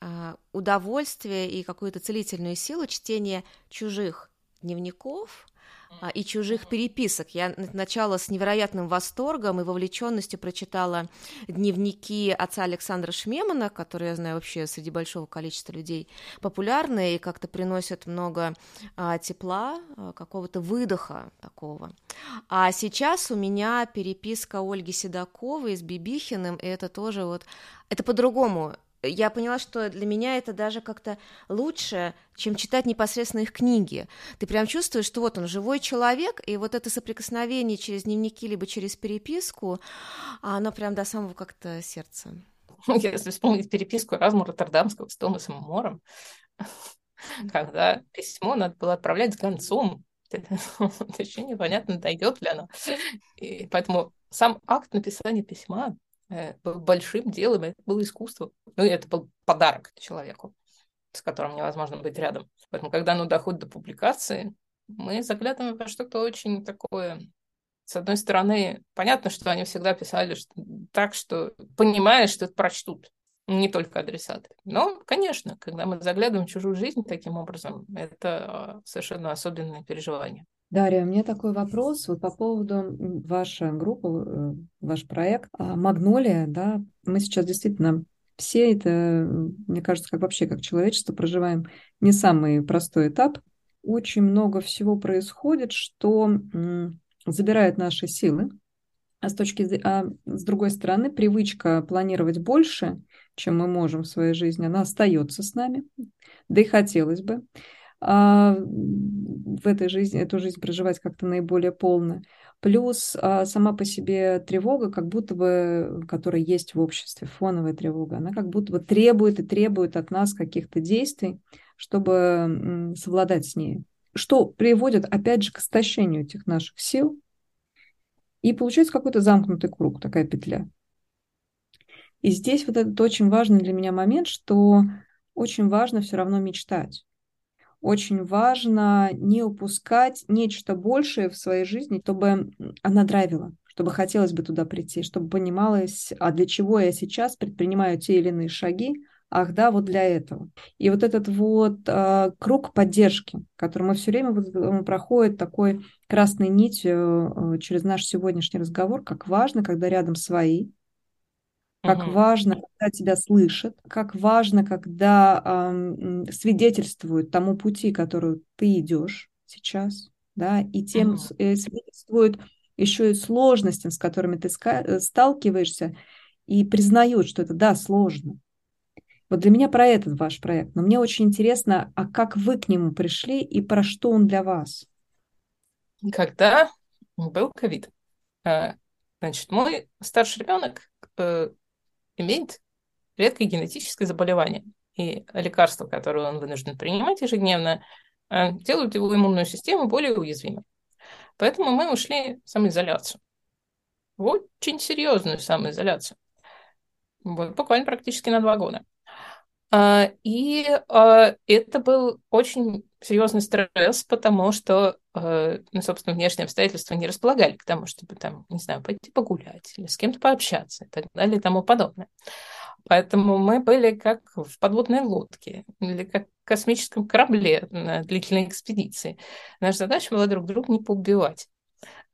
э, удовольствие и какую-то целительную силу чтения чужих дневников, а, и чужих переписок. Я сначала с невероятным восторгом и вовлеченностью прочитала дневники отца Александра Шмемана, которые, я знаю, вообще среди большого количества людей популярные и как-то приносят много а, тепла, а, какого-то выдоха такого. А сейчас у меня переписка Ольги Седоковой с Бибихиным, и это тоже вот это по-другому я поняла, что для меня это даже как-то лучше, чем читать непосредственно их книги. Ты прям чувствуешь, что вот он живой человек, и вот это соприкосновение через дневники либо через переписку, оно прям до самого как-то сердца. Если вспомнить переписку Разму Роттердамского с Томасом Мором, когда письмо надо было отправлять с концом, еще непонятно, дойдет ли оно. И поэтому сам акт написания письма большим делом, это было искусство. Ну, это был подарок человеку, с которым невозможно быть рядом. Поэтому, когда оно доходит до публикации, мы заглядываем во что-то очень такое... С одной стороны, понятно, что они всегда писали что, так, что понимаешь, что это прочтут, не только адресаты. Но, конечно, когда мы заглядываем в чужую жизнь таким образом, это а, совершенно особенное переживание. Дарья, у меня такой вопрос вот по поводу вашей группы, э, ваш проект а, «Магнолия». Да, мы сейчас действительно все это, мне кажется, как вообще, как человечество, проживаем не самый простой этап. Очень много всего происходит, что забирает наши силы. А с, точки, а с другой стороны, привычка планировать больше, чем мы можем в своей жизни, она остается с нами, да и хотелось бы. А, в этой жизни, эту жизнь проживать как-то наиболее полно. Плюс а, сама по себе тревога, как будто бы, которая есть в обществе, фоновая тревога, она как будто бы требует и требует от нас каких-то действий, чтобы совладать с ней. Что приводит, опять же, к истощению этих наших сил. И получается какой-то замкнутый круг, такая петля. И здесь вот этот очень важный для меня момент, что очень важно все равно мечтать очень важно не упускать нечто большее в своей жизни, чтобы она драйвила, чтобы хотелось бы туда прийти, чтобы понималось, а для чего я сейчас предпринимаю те или иные шаги, ах да, вот для этого. И вот этот вот э, круг поддержки, который мы все время вот, он проходит такой красной нитью э, через наш сегодняшний разговор, как важно, когда рядом свои, как угу. важно, когда тебя слышат, как важно, когда э, свидетельствуют тому пути, который ты идешь сейчас, да, и тем угу. свидетельствуют еще и сложностям, с которыми ты э, сталкиваешься, и признают, что это, да, сложно. Вот для меня про этот ваш проект, но мне очень интересно, а как вы к нему пришли и про что он для вас? Когда был ковид, э, значит, мой старший ребенок имеет редкое генетическое заболевание. И лекарства, которые он вынужден принимать ежедневно, э, делают его иммунную систему более уязвимой. Поэтому мы ушли в самоизоляцию. В очень серьезную самоизоляцию. Буквально практически на два года. А, и а, это был очень серьезный стресс, потому что, а, ну, собственно, внешние обстоятельства не располагали к тому, чтобы там, не знаю, пойти погулять или с кем-то пообщаться и так далее и тому подобное. Поэтому мы были как в подводной лодке или как в космическом корабле на длительной экспедиции. Наша задача была друг друга не поубивать.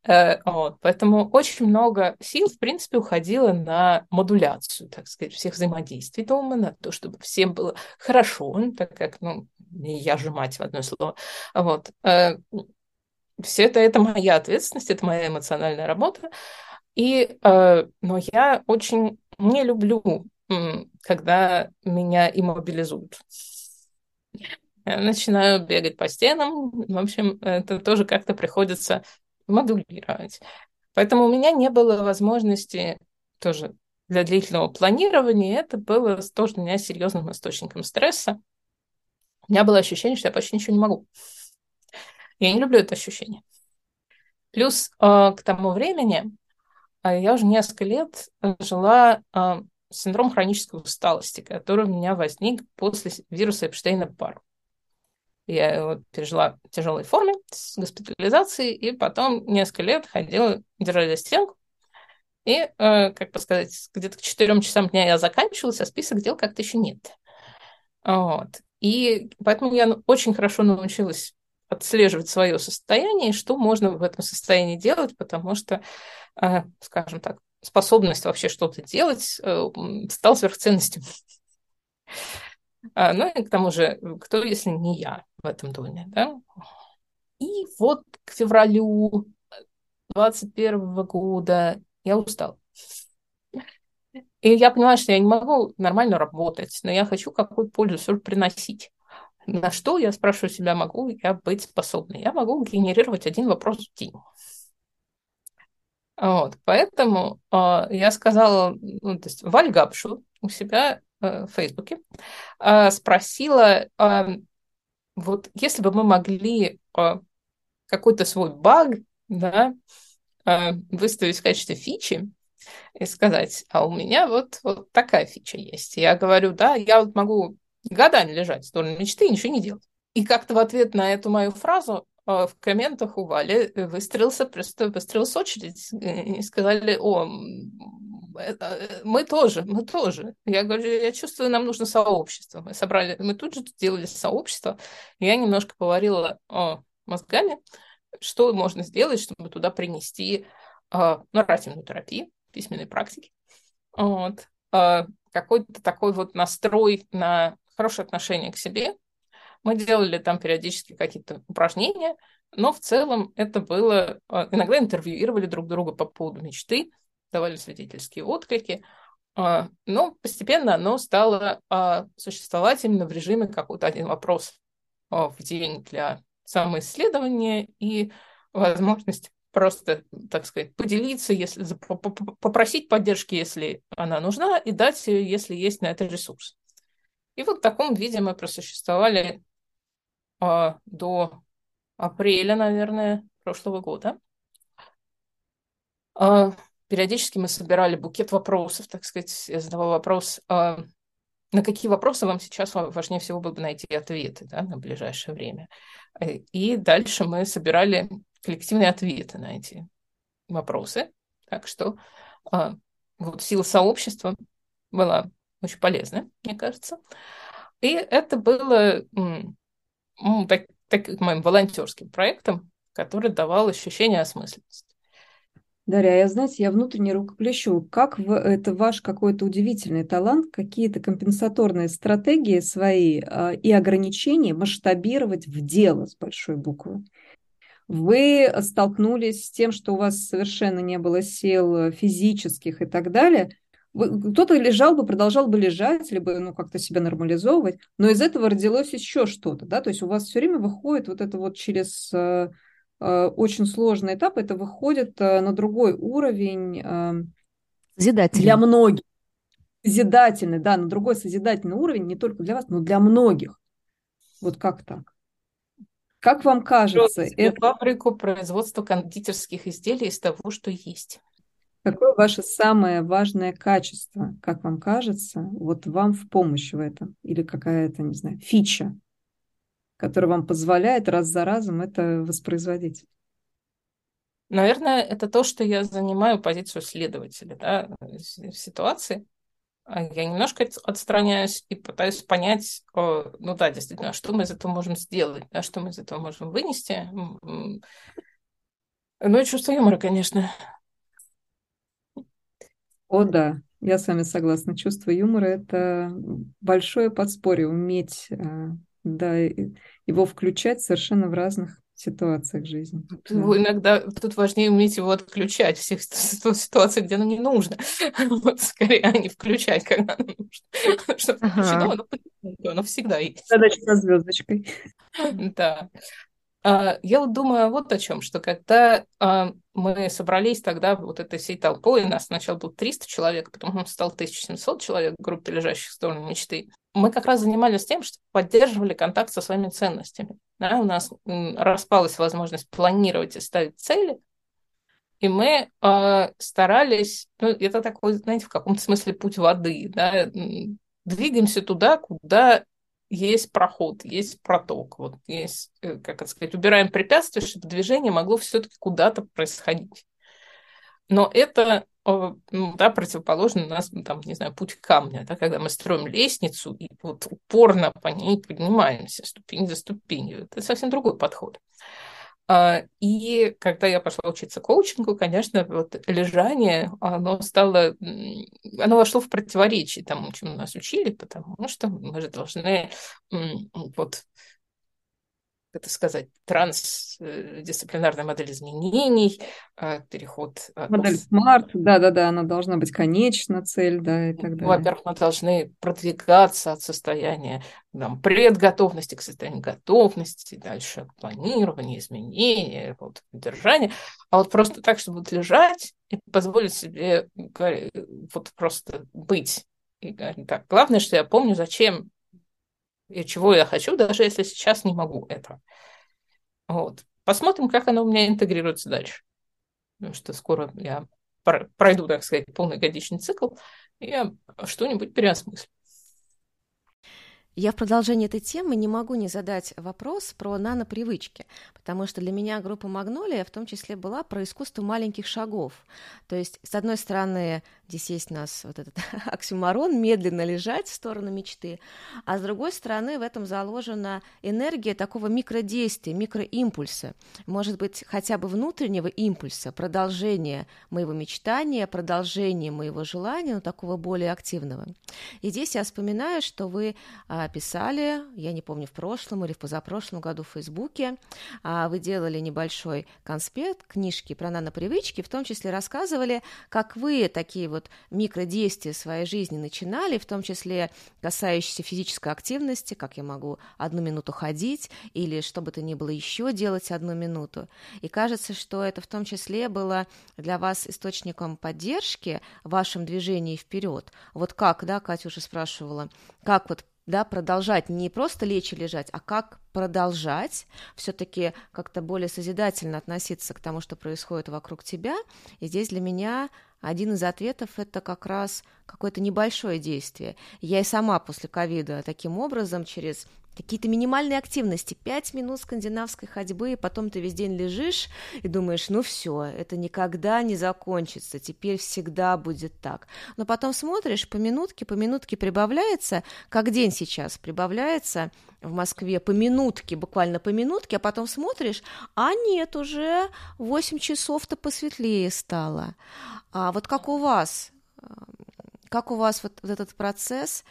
Э, вот, поэтому очень много сил, в принципе, уходило на модуляцию, так сказать, всех взаимодействий дома, на то, чтобы всем было хорошо, ну, так как, ну, я же мать в одно слово. Вот. Э, Все это, это моя ответственность, это моя эмоциональная работа. И, э, но я очень не люблю, когда меня иммобилизуют. Я начинаю бегать по стенам. В общем, это тоже как-то приходится модулировать. Поэтому у меня не было возможности тоже для длительного планирования. Это было тоже для меня серьезным источником стресса. У меня было ощущение, что я почти ничего не могу. Я не люблю это ощущение. Плюс э, к тому времени э, я уже несколько лет жила э, с синдромом хронической усталости, который у меня возник после вируса Эпштейна-Барр. Я его пережила в тяжелой форме с госпитализацией, и потом несколько лет ходила, держась за стенку. И, э, как бы сказать, где-то к четырем часам дня я заканчивалась, а список дел как-то еще нет. Вот. И поэтому я очень хорошо научилась отслеживать свое состояние и что можно в этом состоянии делать, потому что, э, скажем так, способность вообще что-то делать э, стала сверхценностью. А, ну и к тому же, кто, если не я в этом доме, да? И вот к февралю 21 года я устала. И я понимаю, что я не могу нормально работать, но я хочу какую-то пользу все приносить. На что, я спрашиваю себя, могу я быть способной? Я могу генерировать один вопрос в день. Вот, поэтому э, я сказала, ну, то есть Валь Габшу у себя э, в Фейсбуке э, спросила, э, вот если бы мы могли э, какой-то свой баг, да, э, выставить в качестве фичи и сказать, а у меня вот, вот такая фича есть. Я говорю, да, я вот могу годами лежать в сторону мечты и ничего не делать. И как-то в ответ на эту мою фразу а, в комментах у Вали выстроился, просто выстроилась очередь и сказали, о, э, мы тоже, мы тоже. Я говорю, я чувствую, нам нужно сообщество. Мы собрали, мы тут же сделали сообщество. Я немножко поварила о, мозгами, что можно сделать, чтобы туда принести э, нарративную терапию, письменной практики. Вот. Э, какой-то такой вот настрой на хорошее отношение к себе, мы делали там периодически какие-то упражнения, но в целом это было... А, иногда интервьюировали друг друга по поводу мечты, давали свидетельские отклики, а, но постепенно оно стало а, существовать именно в режиме какой-то один вопрос в день для самоисследования и возможность просто, так сказать, поделиться, если попросить поддержки, если она нужна, и дать, если есть на это ресурс. И вот в таком виде мы просуществовали а, до апреля, наверное, прошлого года. А, периодически мы собирали букет вопросов, так сказать, я задавала вопрос, а, на какие вопросы вам сейчас важнее всего было бы найти ответы да, на ближайшее время. И дальше мы собирали коллективные ответы на эти вопросы. Так что а, вот сила сообщества была очень полезна, мне кажется. И это было ну, так, так, моим волонтерским проектом, который давал ощущение осмысленности. Дарья, я, знаете, я внутренне рукоплещу. Как в, это ваш какой-то удивительный талант, какие-то компенсаторные стратегии свои э, и ограничения масштабировать в дело с большой буквы. Вы столкнулись с тем, что у вас совершенно не было сил физических и так далее, кто-то лежал бы, продолжал бы лежать, либо ну, как-то себя нормализовывать, но из этого родилось еще что-то, да, то есть у вас все время выходит вот это вот через э, очень сложный этап, это выходит э, на другой уровень э, для многих. Созидательный, да, на другой созидательный уровень, не только для вас, но для многих. Вот как так? Как вам кажется? Это... Фабрику производства кондитерских изделий из того, что есть. Какое ваше самое важное качество, как вам кажется, вот вам в помощь в этом? Или какая-то, не знаю, фича, которая вам позволяет раз за разом это воспроизводить? Наверное, это то, что я занимаю позицию следователя да, в ситуации. А я немножко отстраняюсь и пытаюсь понять, ну да, действительно, что мы из этого можем сделать, да, что мы из этого можем вынести. Ну и чувство юмора, конечно, о, да, я с вами согласна. Чувство юмора – это большое подспорье, уметь э, да, его включать совершенно в разных ситуациях жизни. Да. Иногда тут важнее уметь его отключать в всех ситуациях, где оно не нужно. Вот, скорее, а не включать, когда оно нужно. Чтобы ага. включено, оно, оно всегда есть. Задача со звездочкой. Да. А, я вот думаю вот о чем, что когда а, мы собрались тогда вот этой всей толпой, нас сначала было 300 человек, потом стало 1700 человек в группе лежащих в сторону мечты, мы как раз занимались тем, что поддерживали контакт со своими ценностями. Да, у нас распалась возможность планировать и ставить цели, и мы э, старались, ну, это такой, знаете, в каком-то смысле путь воды, да, двигаемся туда, куда есть проход, есть проток, вот есть, э, как это сказать, убираем препятствия, чтобы движение могло все-таки куда-то происходить. Но это ну, да, противоположно у нас, там, не знаю, путь камня, да, когда мы строим лестницу и вот упорно по ней поднимаемся ступень за ступенью. Это совсем другой подход. А, и когда я пошла учиться коучингу, конечно, вот лежание, оно стало, оно вошло в противоречие тому, чему нас учили, потому что мы же должны вот это сказать, трансдисциплинарная модель изменений, а, переход... Модель SMART, да-да-да, она должна быть конечна, цель, да, и так далее. Во-первых, мы должны продвигаться от состояния там, предготовности к состоянию готовности, дальше планирование, изменения, вот, держание. А вот просто так, чтобы вот лежать и позволить себе вот просто быть. И так, главное, что я помню, зачем и чего я хочу, даже если сейчас не могу это. Вот. Посмотрим, как оно у меня интегрируется дальше. Потому что скоро я пройду, так сказать, полный годичный цикл, и я что-нибудь переосмыслю. Я в продолжении этой темы не могу не задать вопрос про нанопривычки, потому что для меня группа «Магнолия» в том числе была про искусство маленьких шагов. То есть, с одной стороны, здесь есть у нас вот этот оксюмарон, медленно лежать в сторону мечты, а с другой стороны, в этом заложена энергия такого микродействия, микроимпульса, может быть, хотя бы внутреннего импульса, продолжения моего мечтания, продолжения моего желания, но такого более активного. И здесь я вспоминаю, что вы а, писали, я не помню, в прошлом или в позапрошлом году в Фейсбуке, а, вы делали небольшой конспект книжки про нанопривычки, в том числе рассказывали, как вы такие вот микродействия в своей жизни начинали, в том числе касающиеся физической активности, как я могу одну минуту ходить или что бы то ни было еще делать одну минуту. И кажется, что это в том числе было для вас источником поддержки в вашем движении вперед. Вот как, да, уже спрашивала, как вот да, продолжать, не просто лечь и лежать, а как продолжать, все-таки как-то более созидательно относиться к тому, что происходит вокруг тебя. И здесь для меня один из ответов – это как раз какое-то небольшое действие. Я и сама после ковида таким образом через какие-то минимальные активности, пять минут скандинавской ходьбы, и потом ты весь день лежишь и думаешь, ну все, это никогда не закончится, теперь всегда будет так. Но потом смотришь, по минутке, по минутке прибавляется, как день сейчас прибавляется в Москве по минутке, буквально по минутке, а потом смотришь, а нет, уже 8 часов-то посветлее стало. А вот как у вас, как у вас вот, вот этот процесс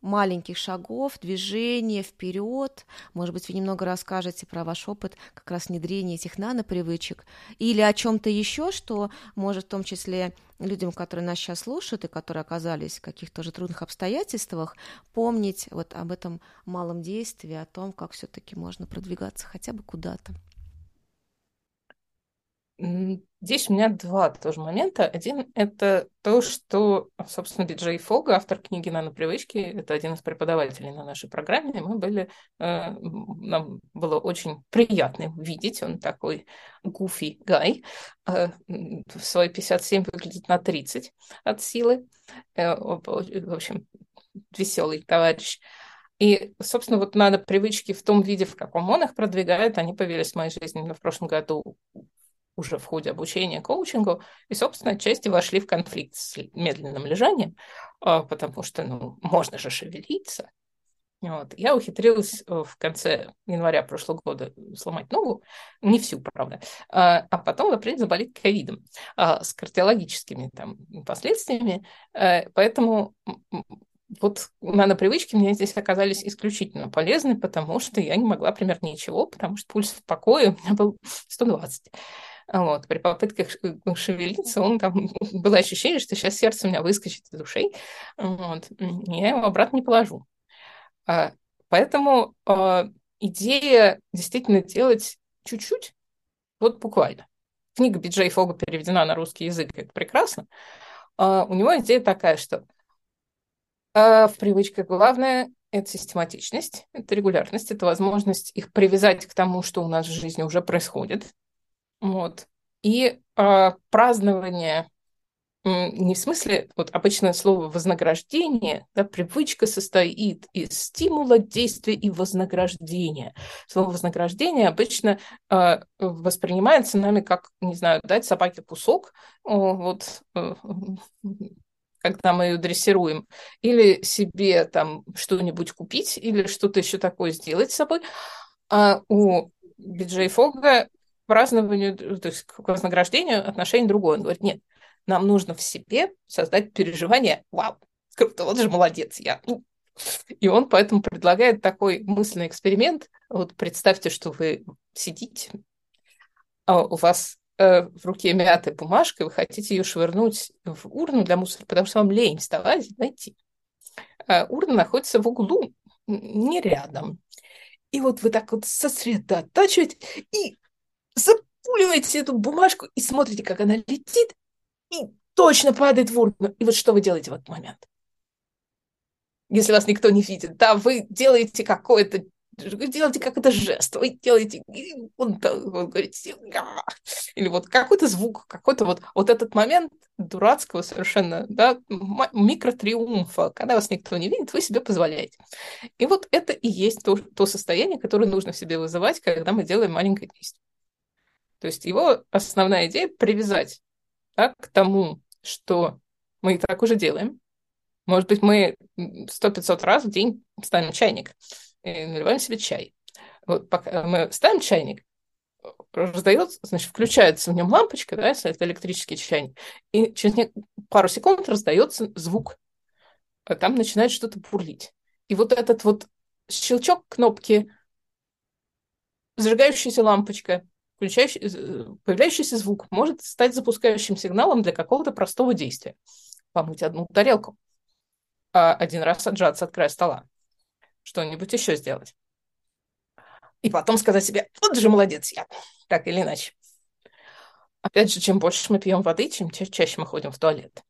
маленьких шагов, движения вперед. Может быть, вы немного расскажете про ваш опыт как раз внедрения этих нанопривычек или о чем-то еще, что может в том числе людям, которые нас сейчас слушают и которые оказались в каких-то же трудных обстоятельствах, помнить вот об этом малом действии, о том, как все-таки можно продвигаться хотя бы куда-то. Здесь у меня два тоже момента. Один — это то, что, собственно, Диджей Фога, автор книги «Нанопривычки», это один из преподавателей на нашей программе, мы были, э, нам было очень приятно видеть, он такой гуфи гай, э, в свои 57 выглядит на 30 от силы, э, в общем, веселый товарищ. И, собственно, вот надо привычки в том виде, в каком он их продвигает, они появились в моей жизни в прошлом году уже в ходе обучения коучингу, и, собственно, отчасти вошли в конфликт с медленным лежанием, а, потому что, ну, можно же шевелиться. Вот. Я ухитрилась э, в конце января прошлого года сломать ногу, не всю, правда, а, а потом в апреле заболеть ковидом а, с кардиологическими там последствиями, э, поэтому вот нанопривычки мне здесь оказались исключительно полезны, потому что я не могла примерно ничего, потому что пульс в покое у меня был 120. Вот. При попытках шевелиться, он там было ощущение, что сейчас сердце у меня выскочит из ушей. Вот. Я его обратно не положу. А, поэтому а, идея действительно делать чуть-чуть, вот буквально. Книга Биджей Фога переведена на русский язык, это прекрасно. А, у него идея такая, что в привычках главное – это систематичность, это регулярность, это возможность их привязать к тому, что у нас в жизни уже происходит, вот. И э, празднование не в смысле, вот обычное слово вознаграждение, да, привычка состоит из стимула, действия и вознаграждения. Слово вознаграждение обычно э, воспринимается нами как, не знаю, дать собаке кусок, вот, э, когда мы ее дрессируем, или себе там что-нибудь купить, или что-то еще такое сделать с собой. А у Биджей Фога празднованию, то есть к вознаграждению отношение другое. Он говорит, нет, нам нужно в себе создать переживание, вау, круто, вот же молодец я. Ну». И он поэтому предлагает такой мысленный эксперимент. Вот представьте, что вы сидите, а у вас э, в руке мятая бумажка, и вы хотите ее швырнуть в урну для мусора, потому что вам лень вставать и найти. А урна находится в углу, не рядом. И вот вы так вот сосредотачиваете и запуливаете эту бумажку и смотрите, как она летит, и точно падает в урну. И вот что вы делаете в этот момент? Если вас никто не видит, да, вы делаете какое-то вы делаете какой-то жест, вы делаете, вот, вы говорите, или вот какой-то звук, какой-то вот, вот этот момент дурацкого совершенно, да, микротриумфа, когда вас никто не видит, вы себе позволяете. И вот это и есть то, то состояние, которое нужно в себе вызывать, когда мы делаем маленькое действие. То есть его основная идея привязать да, к тому, что мы и так уже делаем. Может быть, мы сто пятьсот раз в день ставим чайник и наливаем себе чай. Вот пока мы ставим чайник, раздается, значит, включается в нем лампочка, да, если это электрический чайник, и через пару секунд раздается звук. А там начинает что-то бурлить. И вот этот вот щелчок кнопки, зажигающаяся лампочка, включающий, э, появляющийся звук может стать запускающим сигналом для какого-то простого действия. Помыть одну тарелку, а один раз отжаться от края стола, что-нибудь еще сделать. И потом сказать себе, вот же молодец я, так или иначе. Опять же, чем больше мы пьем воды, чем ча- чаще мы ходим в туалет.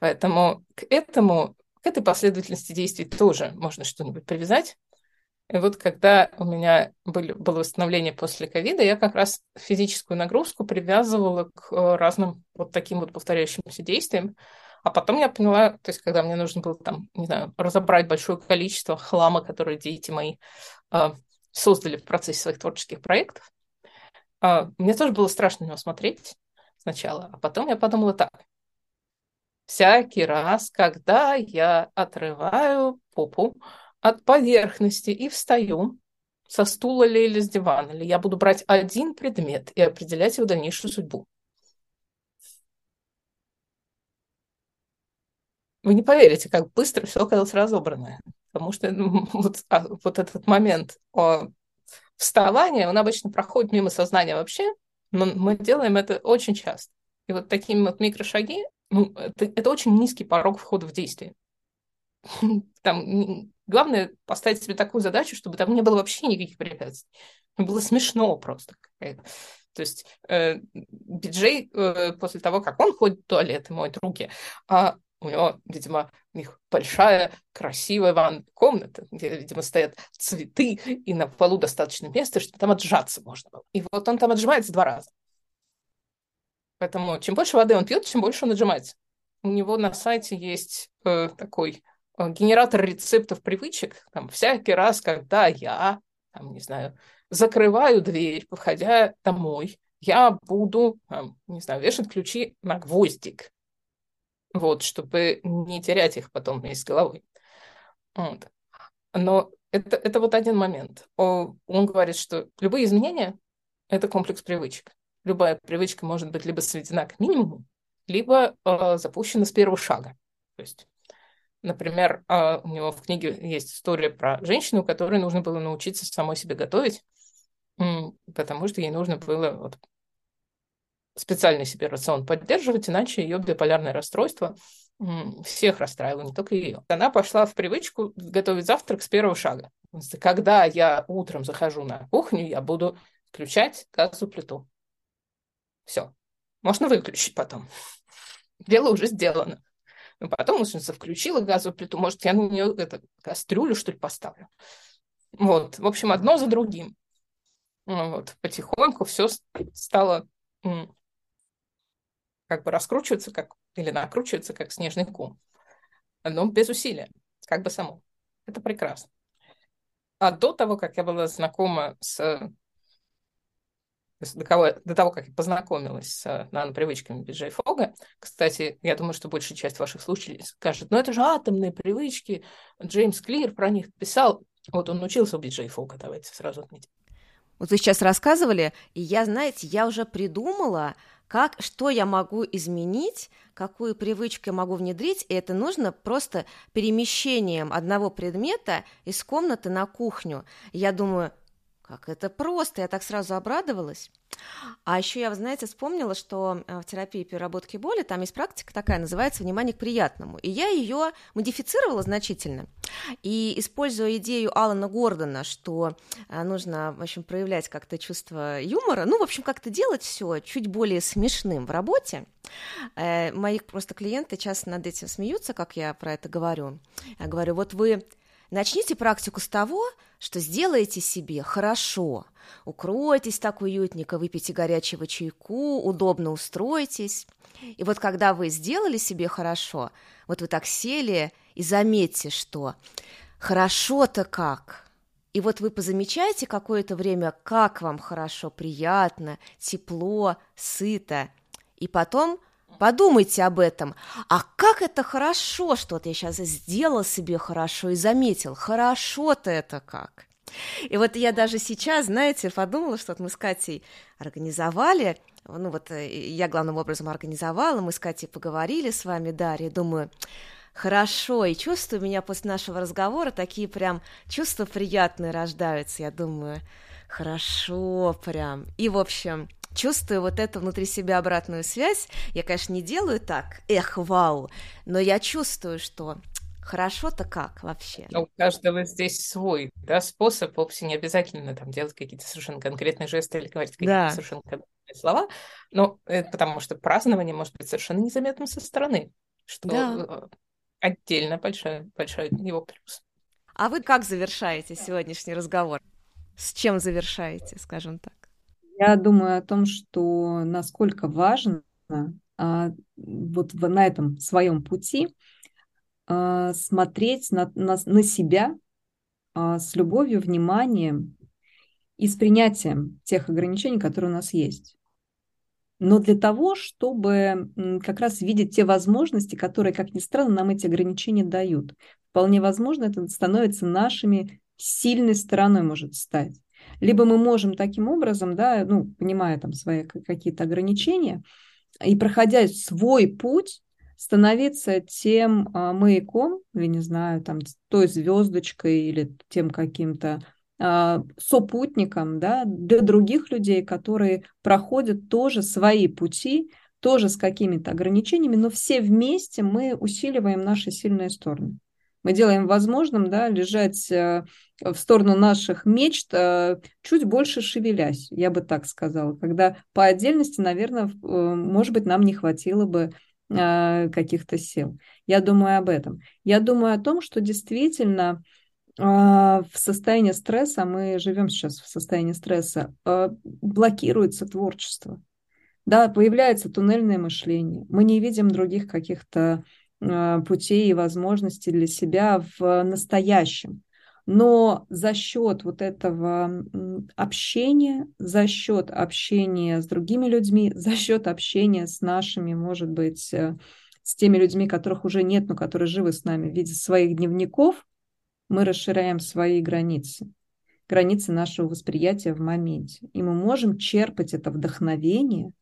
Поэтому к этому, к этой последовательности действий тоже можно что-нибудь привязать. И вот когда у меня были, было восстановление после ковида, я как раз физическую нагрузку привязывала к э, разным вот таким вот повторяющимся действиям. А потом я поняла, то есть когда мне нужно было там, не знаю, разобрать большое количество хлама, который дети мои э, создали в процессе своих творческих проектов, э, мне тоже было страшно на него смотреть сначала. А потом я подумала так. Всякий раз, когда я отрываю попу от поверхности и встаю со стула ли или с дивана, или я буду брать один предмет и определять его дальнейшую судьбу. Вы не поверите, как быстро все оказалось разобранное. Потому что ну, вот, а, вот этот момент вставания, он обычно проходит мимо сознания вообще, но мы делаем это очень часто. И вот такими вот микрошаги, ну, это, это очень низкий порог входа в действие. Там Главное поставить себе такую задачу, чтобы там не было вообще никаких препятствий. Было смешно просто. То есть э, биджей э, после того, как он ходит в туалет и моет руки, а у него, видимо, у них большая, красивая ванная комната, где, видимо, стоят цветы, и на полу достаточно места, чтобы там отжаться можно было. И вот он там отжимается два раза. Поэтому чем больше воды он пьет, чем больше он отжимается. У него на сайте есть э, такой генератор рецептов привычек, там, всякий раз, когда я, там, не знаю, закрываю дверь, выходя домой, я буду, там, не знаю, вешать ключи на гвоздик, вот, чтобы не терять их потом из головы. Вот. Но это, это вот один момент. Он говорит, что любые изменения – это комплекс привычек. Любая привычка может быть либо сведена к минимуму, либо э, запущена с первого шага. То есть Например, а, у него в книге есть история про женщину, которой нужно было научиться самой себе готовить, потому что ей нужно было вот специальный себе рацион поддерживать, иначе ее биполярное расстройство всех расстраивало, не только ее. Она пошла в привычку готовить завтрак с первого шага. Когда я утром захожу на кухню, я буду включать газовую плиту. Все. Можно выключить потом. Дело уже сделано. Но потом мученица включила газовую плиту. Может, я на нее это, кастрюлю, что ли, поставлю. Вот. В общем, одно за другим. Вот. Потихоньку все стало как бы раскручиваться, как, или накручиваться, как снежный ком. Но без усилия, как бы само. Это прекрасно. А до того, как я была знакома с до, кого, до того, как я познакомилась с нанопривычками Биджей Фога, кстати, я думаю, что большая часть ваших слушателей скажет, ну это же атомные привычки, Джеймс Клир про них писал. Вот он учился у Биджей Фога, давайте сразу отметим. Вот вы сейчас рассказывали, и я, знаете, я уже придумала, как, что я могу изменить, какую привычку я могу внедрить, и это нужно просто перемещением одного предмета из комнаты на кухню. Я думаю, как это просто, я так сразу обрадовалась. А еще я, знаете, вспомнила, что э, в терапии переработки боли там есть практика такая, называется «Внимание к приятному». И я ее модифицировала значительно. И используя идею Алана Гордона, что э, нужно, в общем, проявлять как-то чувство юмора, ну, в общем, как-то делать все чуть более смешным в работе, э, мои просто клиенты часто над этим смеются, как я про это говорю. Я говорю, вот вы Начните практику с того, что сделаете себе хорошо. Укройтесь так уютненько, выпейте горячего чайку, удобно устройтесь. И вот когда вы сделали себе хорошо, вот вы так сели и заметьте, что хорошо-то как. И вот вы позамечаете какое-то время, как вам хорошо, приятно, тепло, сыто. И потом Подумайте об этом. А как это хорошо, что вот я сейчас сделал себе хорошо и заметил. Хорошо-то это как. И вот я даже сейчас, знаете, подумала, что вот мы с Катей организовали, ну вот э, я главным образом организовала, мы с Катей поговорили с вами, Дарья, думаю, хорошо, и чувствую, у меня после нашего разговора такие прям чувства приятные рождаются, я думаю, хорошо прям. И, в общем, чувствую вот эту внутри себя обратную связь. Я, конечно, не делаю так, эх, вау, но я чувствую, что хорошо-то как вообще? У каждого здесь свой да, способ, вовсе не обязательно там делать какие-то совершенно конкретные жесты или говорить какие-то да. совершенно конкретные слова, но это потому что празднование может быть совершенно незаметным со стороны, что да. Э, отдельно большая, большая его плюс. А вы как завершаете сегодняшний разговор? С чем завершаете, скажем так? Я думаю о том, что насколько важно а, вот в, на этом своем пути а, смотреть на, на, на себя а, с любовью, вниманием и с принятием тех ограничений, которые у нас есть. Но для того, чтобы как раз видеть те возможности, которые, как ни странно, нам эти ограничения дают. Вполне возможно, это становится нашими сильной стороной может стать. Либо мы можем таким образом, да, ну, понимая там свои какие-то ограничения, и проходя свой путь, становиться тем а, маяком, или не знаю, там той звездочкой или тем каким-то а, сопутником, да, для других людей, которые проходят тоже свои пути, тоже с какими-то ограничениями, но все вместе мы усиливаем наши сильные стороны мы делаем возможным да, лежать э, в сторону наших мечт, э, чуть больше шевелясь, я бы так сказала. Когда по отдельности, наверное, э, может быть, нам не хватило бы каких-то сил. Я думаю об этом. Я думаю о том, что действительно в состоянии стресса, мы живем сейчас в состоянии стресса, блокируется творчество. Да, появляется туннельное мышление. Мы не видим других каких-то путей и возможностей для себя в настоящем. Но за счет вот этого общения, за счет общения с другими людьми, за счет общения с нашими, может быть, э, с теми людьми, которых уже нет, но которые живы с нами в виде своих дневников, мы расширяем свои границы, границы нашего восприятия в моменте. И мы можем черпать это вдохновение –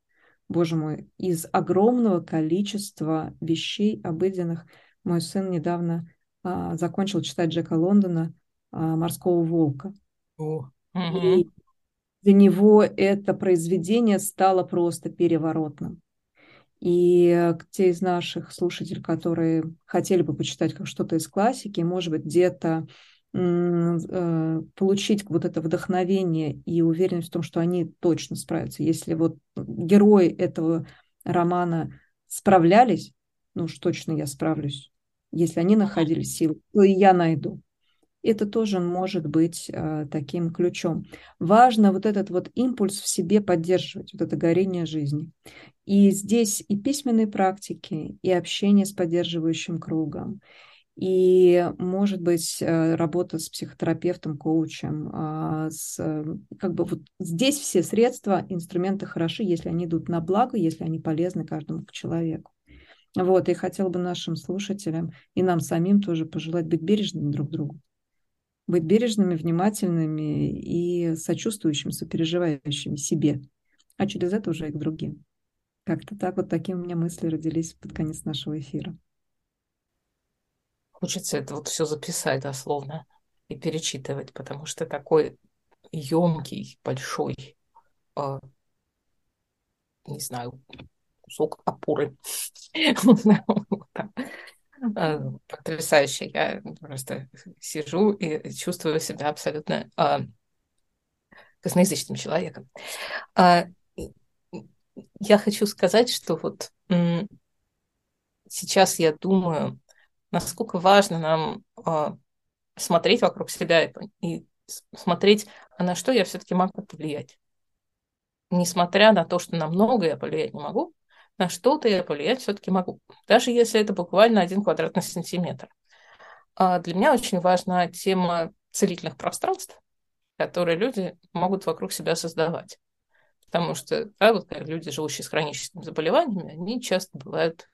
боже мой, из огромного количества вещей обыденных, Мой сын недавно а, закончил читать Джека Лондона а, «Морского волка». О, И для него это произведение стало просто переворотным. И те из наших слушателей, которые хотели бы почитать как что-то из классики, может быть, где-то э, получить вот это вдохновение и уверенность в том, что они точно справятся. Если вот герои этого романа справлялись, ну уж точно я справлюсь. Если они находили силы, то и я найду. Это тоже может быть э, таким ключом. Важно вот этот вот импульс в себе поддерживать, вот это горение жизни. И здесь и письменные практики, и общение с поддерживающим кругом, и, может быть, э, работа с психотерапевтом, коучем. А, с, как бы вот здесь все средства, инструменты хороши, если они идут на благо, если они полезны каждому человеку. Вот, и хотел бы нашим слушателям и нам самим тоже пожелать быть бережными друг другу. Быть бережными, внимательными и сочувствующими, сопереживающими себе, а через это уже и к другим. Как-то так вот такие у меня мысли родились под конец нашего эфира. Хочется это вот все записать дословно и перечитывать, потому что такой емкий, большой, э, не знаю, кусок опоры. А, потрясающе. Я просто сижу и чувствую себя абсолютно э, косноязычным человеком. Я хочу сказать, что вот сейчас я думаю, насколько важно нам э, смотреть вокруг себя и, и смотреть, а на что я все-таки могу повлиять. Несмотря на то, что на многое я повлиять не могу, на что-то я повлиять все-таки могу. Даже если это буквально один квадратный сантиметр. А для меня очень важна тема целительных пространств, которые люди могут вокруг себя создавать. Потому что да, вот, люди, живущие с хроническими заболеваниями, они часто бывают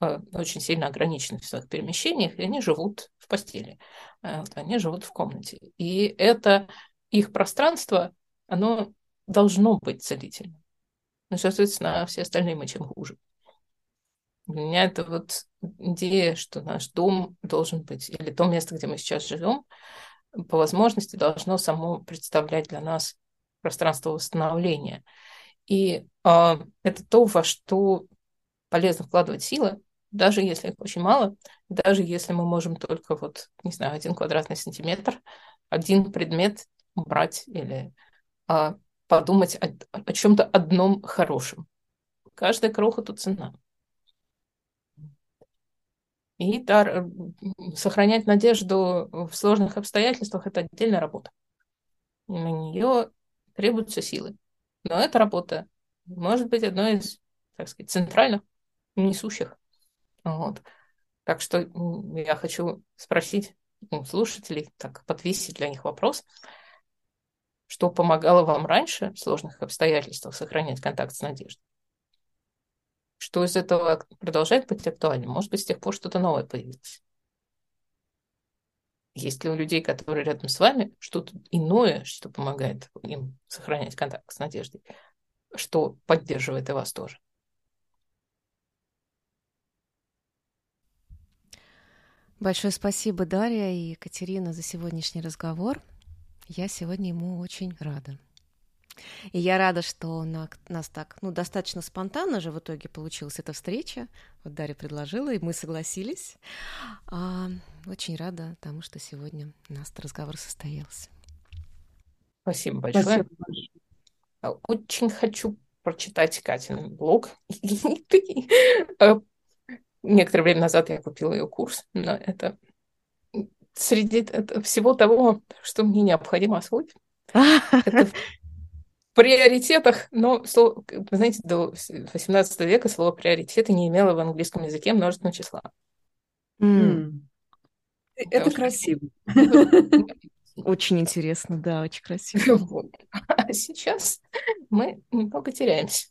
очень сильно ограничены в своих перемещениях, и они живут в постели, э, они живут в комнате. И это их пространство, оно должно быть целительным. Ну, соответственно, все остальные мы чем хуже. У меня это вот идея, что наш дом должен быть, или то место, где мы сейчас живем, по возможности должно само представлять для нас пространство восстановления. И э, это то, во что полезно вкладывать силы, даже если их очень мало, даже если мы можем только вот, не знаю, один квадратный сантиметр, один предмет брать или э, подумать о, о чем-то одном хорошем. Каждая кроха тут цена. И дар, сохранять надежду в сложных обстоятельствах – это отдельная работа. на нее требуются силы. Но эта работа может быть одной из, так сказать, центральных, несущих. Вот. Так что я хочу спросить у слушателей, так подвесить для них вопрос, что помогало вам раньше в сложных обстоятельствах сохранять контакт с надеждой? Что из этого продолжает быть актуальным? Может быть, с тех пор что-то новое появилось? Есть ли у людей, которые рядом с вами, что-то иное, что помогает им сохранять контакт с надеждой, что поддерживает и вас тоже? Большое спасибо, Дарья и Екатерина, за сегодняшний разговор. Я сегодня ему очень рада. И я рада, что у нас так, ну, достаточно спонтанно же в итоге получилась эта встреча. Вот Дарья предложила, и мы согласились. А, очень рада тому, что сегодня у нас разговор состоялся. Спасибо большое. Спасибо большое. Очень хочу прочитать Катин блог. Некоторое время назад я купила ее курс, но это среди всего того, что мне необходимо освоить. Это приоритетах, но, слово, знаете, до 18 века слово приоритеты не имело в английском языке множественного числа. Mm. Это красиво. Очень интересно, да, очень красиво. А сейчас мы немного теряемся.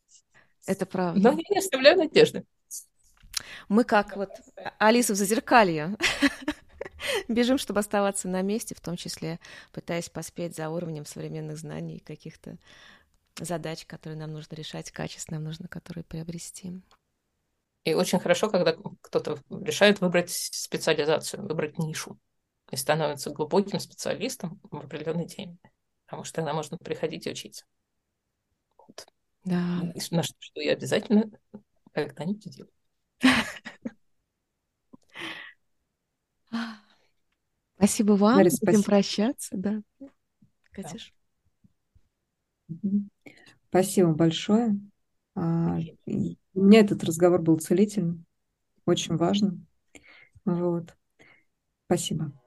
Это правда. Но я не оставляю надежды. Мы как вот Алиса в зазеркалье. Бежим, чтобы оставаться на месте, в том числе пытаясь поспеть за уровнем современных знаний и каких-то задач, которые нам нужно решать, качеств нам нужно, которые приобрести. И очень хорошо, когда кто-то решает выбрать специализацию, выбрать нишу и становится глубоким специалистом в определенной теме. Потому что тогда можно приходить и учиться. Вот. Да. И на что, что я обязательно когда-нибудь сделаю. Спасибо вам. Дарья, спасибо. Будем прощаться, да. Катюш. Спасибо большое. А, у меня этот разговор был целительным, очень важным. Вот. Спасибо.